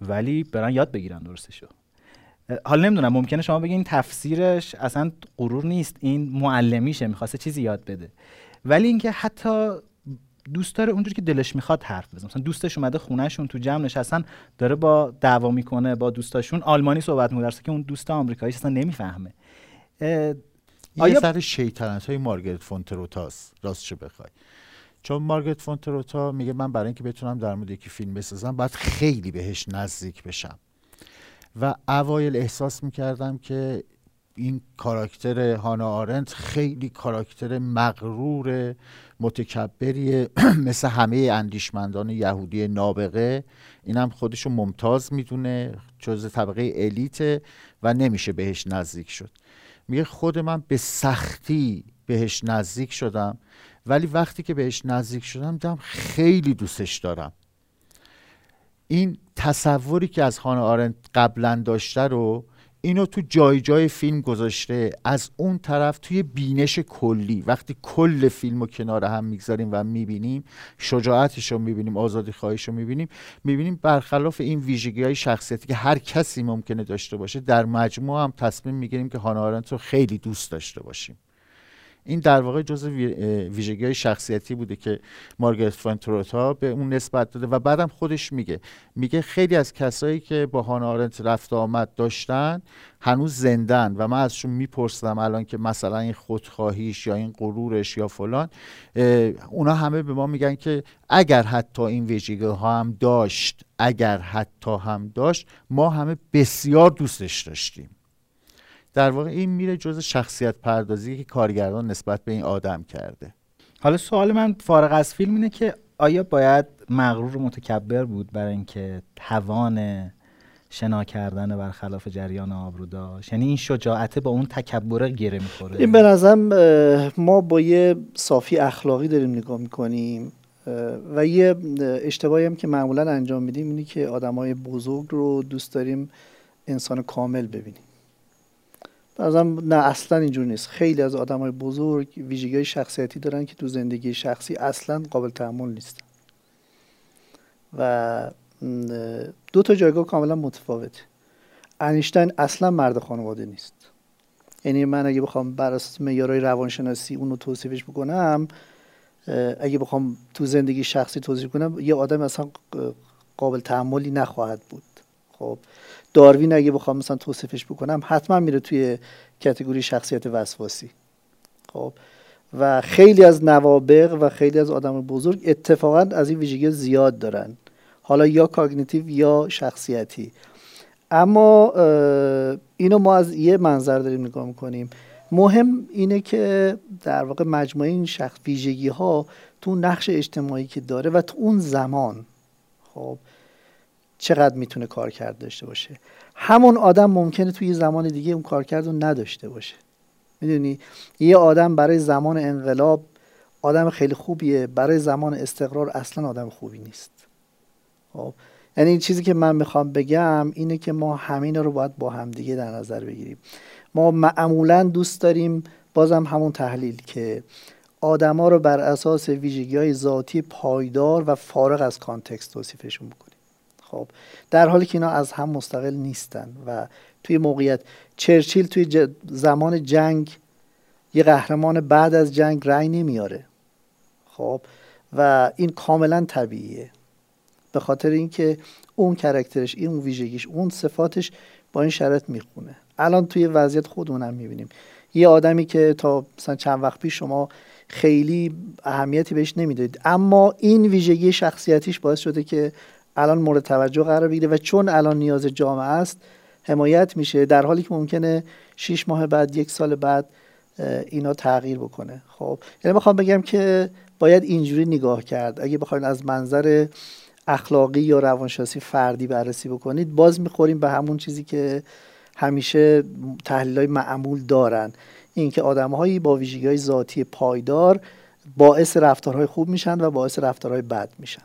ولی برن یاد بگیرن درستشو. حالا نمی‌دونم ممکنه شما بگین تفسیرش اصلا غرور نیست این معلمیشه می‌خواسته چیزی یاد بده. ولی اینکه حتی دوست داره اونجوری که دلش می‌خواد حرف بزنه. مثلا دوستش اومده خونهشون تو جمع نشستن داره با دعوا می‌کنه با دوستاشون. آلمانی صحبت می‌کنه که اون دوست آمریکایی اصلا نمی‌فهمه. آیا سر شیطنت های مارگرت فونتروتاس راستش بخوای. چون مارگرت فونتروتا میگه من برای اینکه بتونم در مورد یکی فیلم بسازم باید خیلی بهش نزدیک بشم. و اوایل احساس می‌کردم که این کاراکتر هانا آرنت خیلی کاراکتر مغرور متکبری <clears throat> مثل همه اندیشمندان یهودی نابغه. اینم خودشو ممتاز می‌دونه جز طبقه elite و نمیشه بهش نزدیک شد. میگه خود من به سختی بهش نزدیک شدم ولی وقتی که بهش نزدیک شدم دیدم خیلی دوستش دارم. این تصوری که از هانا آرنت قبلا داشته رو اینو تو جای جای فیلم گذاشته. از اون طرف توی بینش کلی. وقتی کل فیلم رو کنار هم می‌گذاریم و می‌بینیم شجاعتش رو می‌بینیم آزادی خواهش رو می‌بینیم می‌بینیم برخلاف این ویژگی های شخصیتی که هر کسی ممکنه داشته باشه در مجموع هم تصمیم می‌گیریم که هانا رو خیلی دوست داشته باشیم. این در واقع جز ویژگی های شخصیتی بوده که مارگرت فانتروتا به اون نسبت داده و بعدم خودش میگه. میگه خیلی از کسایی که با هانا آرنت رفت آمد داشتن هنوز زندن و من ازشون می‌پرسم الان که مثلا این خودخواهیش یا این غرورش یا فلان اونا همه به ما میگن که اگر حتی این ویژگی ها هم داشت اگر حتی هم داشت ما همه بسیار دوستش داشتیم. در واقع این میره جز شخصیت پردازی که کارگردان نسبت به این آدم کرده. حالا سوال من فارغ از فیلم اینه که آیا باید مغرور و متکبر بود برای اینکه توان شنا کردن برخلاف جریان آب رو داشت؟ یعنی این شجاعته با اون تکبر گره می‌خوره. این به نظرم ما با یه صافی اخلاقی داریم نگاه می‌کنیم و یه اشتباهی هم که معمولا انجام میدیم اینی که آدمای بزرگ رو دوست داریم انسان کامل ببینیم. بازم نه اصلا اینجور نیست. خیلی از آدم های بزرگ ویژگی شخصیتی دارن که تو زندگی شخصی اصلا قابل تحمل نیستن. و دو تا جایگاه کاملا متفاوته. انیشتین اصلا مرد خانواده نیست. یعنی من اگه بخوام بر اساس معیارهای روانشناسی اونو توصیفش بکنم اگه بخوام تو زندگی شخصی توصیف کنم یه آدم اصلا قابل تحملی نخواهد بود. خب؟ داروین اگه بخوام مثلا توصیفش بکنم حتما میره توی کتگوری شخصیت وسواسی. خب. و خیلی از نوابق و خیلی از آدم بزرگ اتفاقا از این ویژگی زیاد دارن. حالا یا کاگنیتیو یا شخصیتی. اما اینو ما از یه منظر داریم نگاه می‌کنیم. مهم اینه که در واقع مجموعه این شخص ویژگی ها تو نقش اجتماعی که داره و تو اون زمان خب چقدر می‌تونه کار کرد داشته باشه. همون آدم ممکنه توی زمان دیگه اون کارکرد رو نداشته باشه. می‌دونی؟ یه آدم برای زمان انقلاب آدم خیلی خوبیه برای زمان استقرار اصلا آدم خوبی نیست. خب؟ یعنی این چیزی که من می‌خوام بگم اینه که ما همین رو باید با همدیگه در نظر بگیریم. ما معمولا دوست داریم بازم همون تحلیل که آدما رو بر اساس ویژگی های ذاتی پایدار و فارغ از کانتکست توصیفشون بکنیم. خب در حالی که اینا از هم مستقل نیستن و توی موقعیت چرچیل توی زمان جنگ یه قهرمان بعد از جنگ رأی نمیاره. خب و این کاملا طبیعیه. به خاطر اینکه اون کرکترش این اون ویژگیش اون صفاتش با این شرط می‌خونه. الان توی وضعیت خودمونم می‌بینیم. یه آدمی که تا مثلا چند وقت پیش شما خیلی اهمیتی بهش نمی‌دادید اما این ویژگی شخصیتیش باعث شده که الان مورد توجه قرار بگیره و چون الان نیاز جامعه است حمایت میشه. در حالی که ممکنه 6 ماه بعد یک سال بعد اینا تغییر بکنه. خب یعنی می‌خوام بگم که باید اینجوری نگاه کرد. اگه بخواید از منظر اخلاقی یا روانشناسی فردی بررسی بکنید باز می‌خوریم به همون چیزی که همیشه تحلیل های معمول دارن. اینکه آدمهایی با ویژگی های ذاتی پایدار باعث رفتارهای خوب میشن و باعث رفتارهای بد میشن.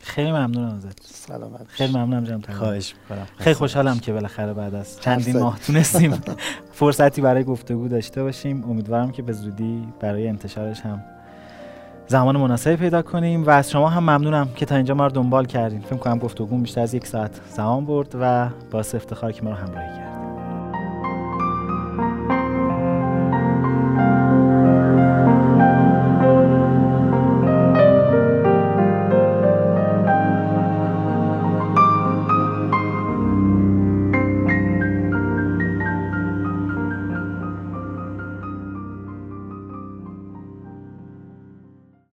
خیلی ممنونم ازت. سلامت خیلی ممنونم جناب خواهش می‌کنم. خیلی خوشحالم که بالاخره بعد از چندین ماه تونستیم فرصتی برای گفتگو داشته باشیم. امیدوارم که به زودی برای انتشارش هم زمان مناسبی پیدا کنیم و از شما هم ممنونم که تا اینجا ما رو دنبال کردین. فکر کنم گفتگو بیشتر از یک ساعت زمان برد و باعث افتخار که ما رو همراهی کرد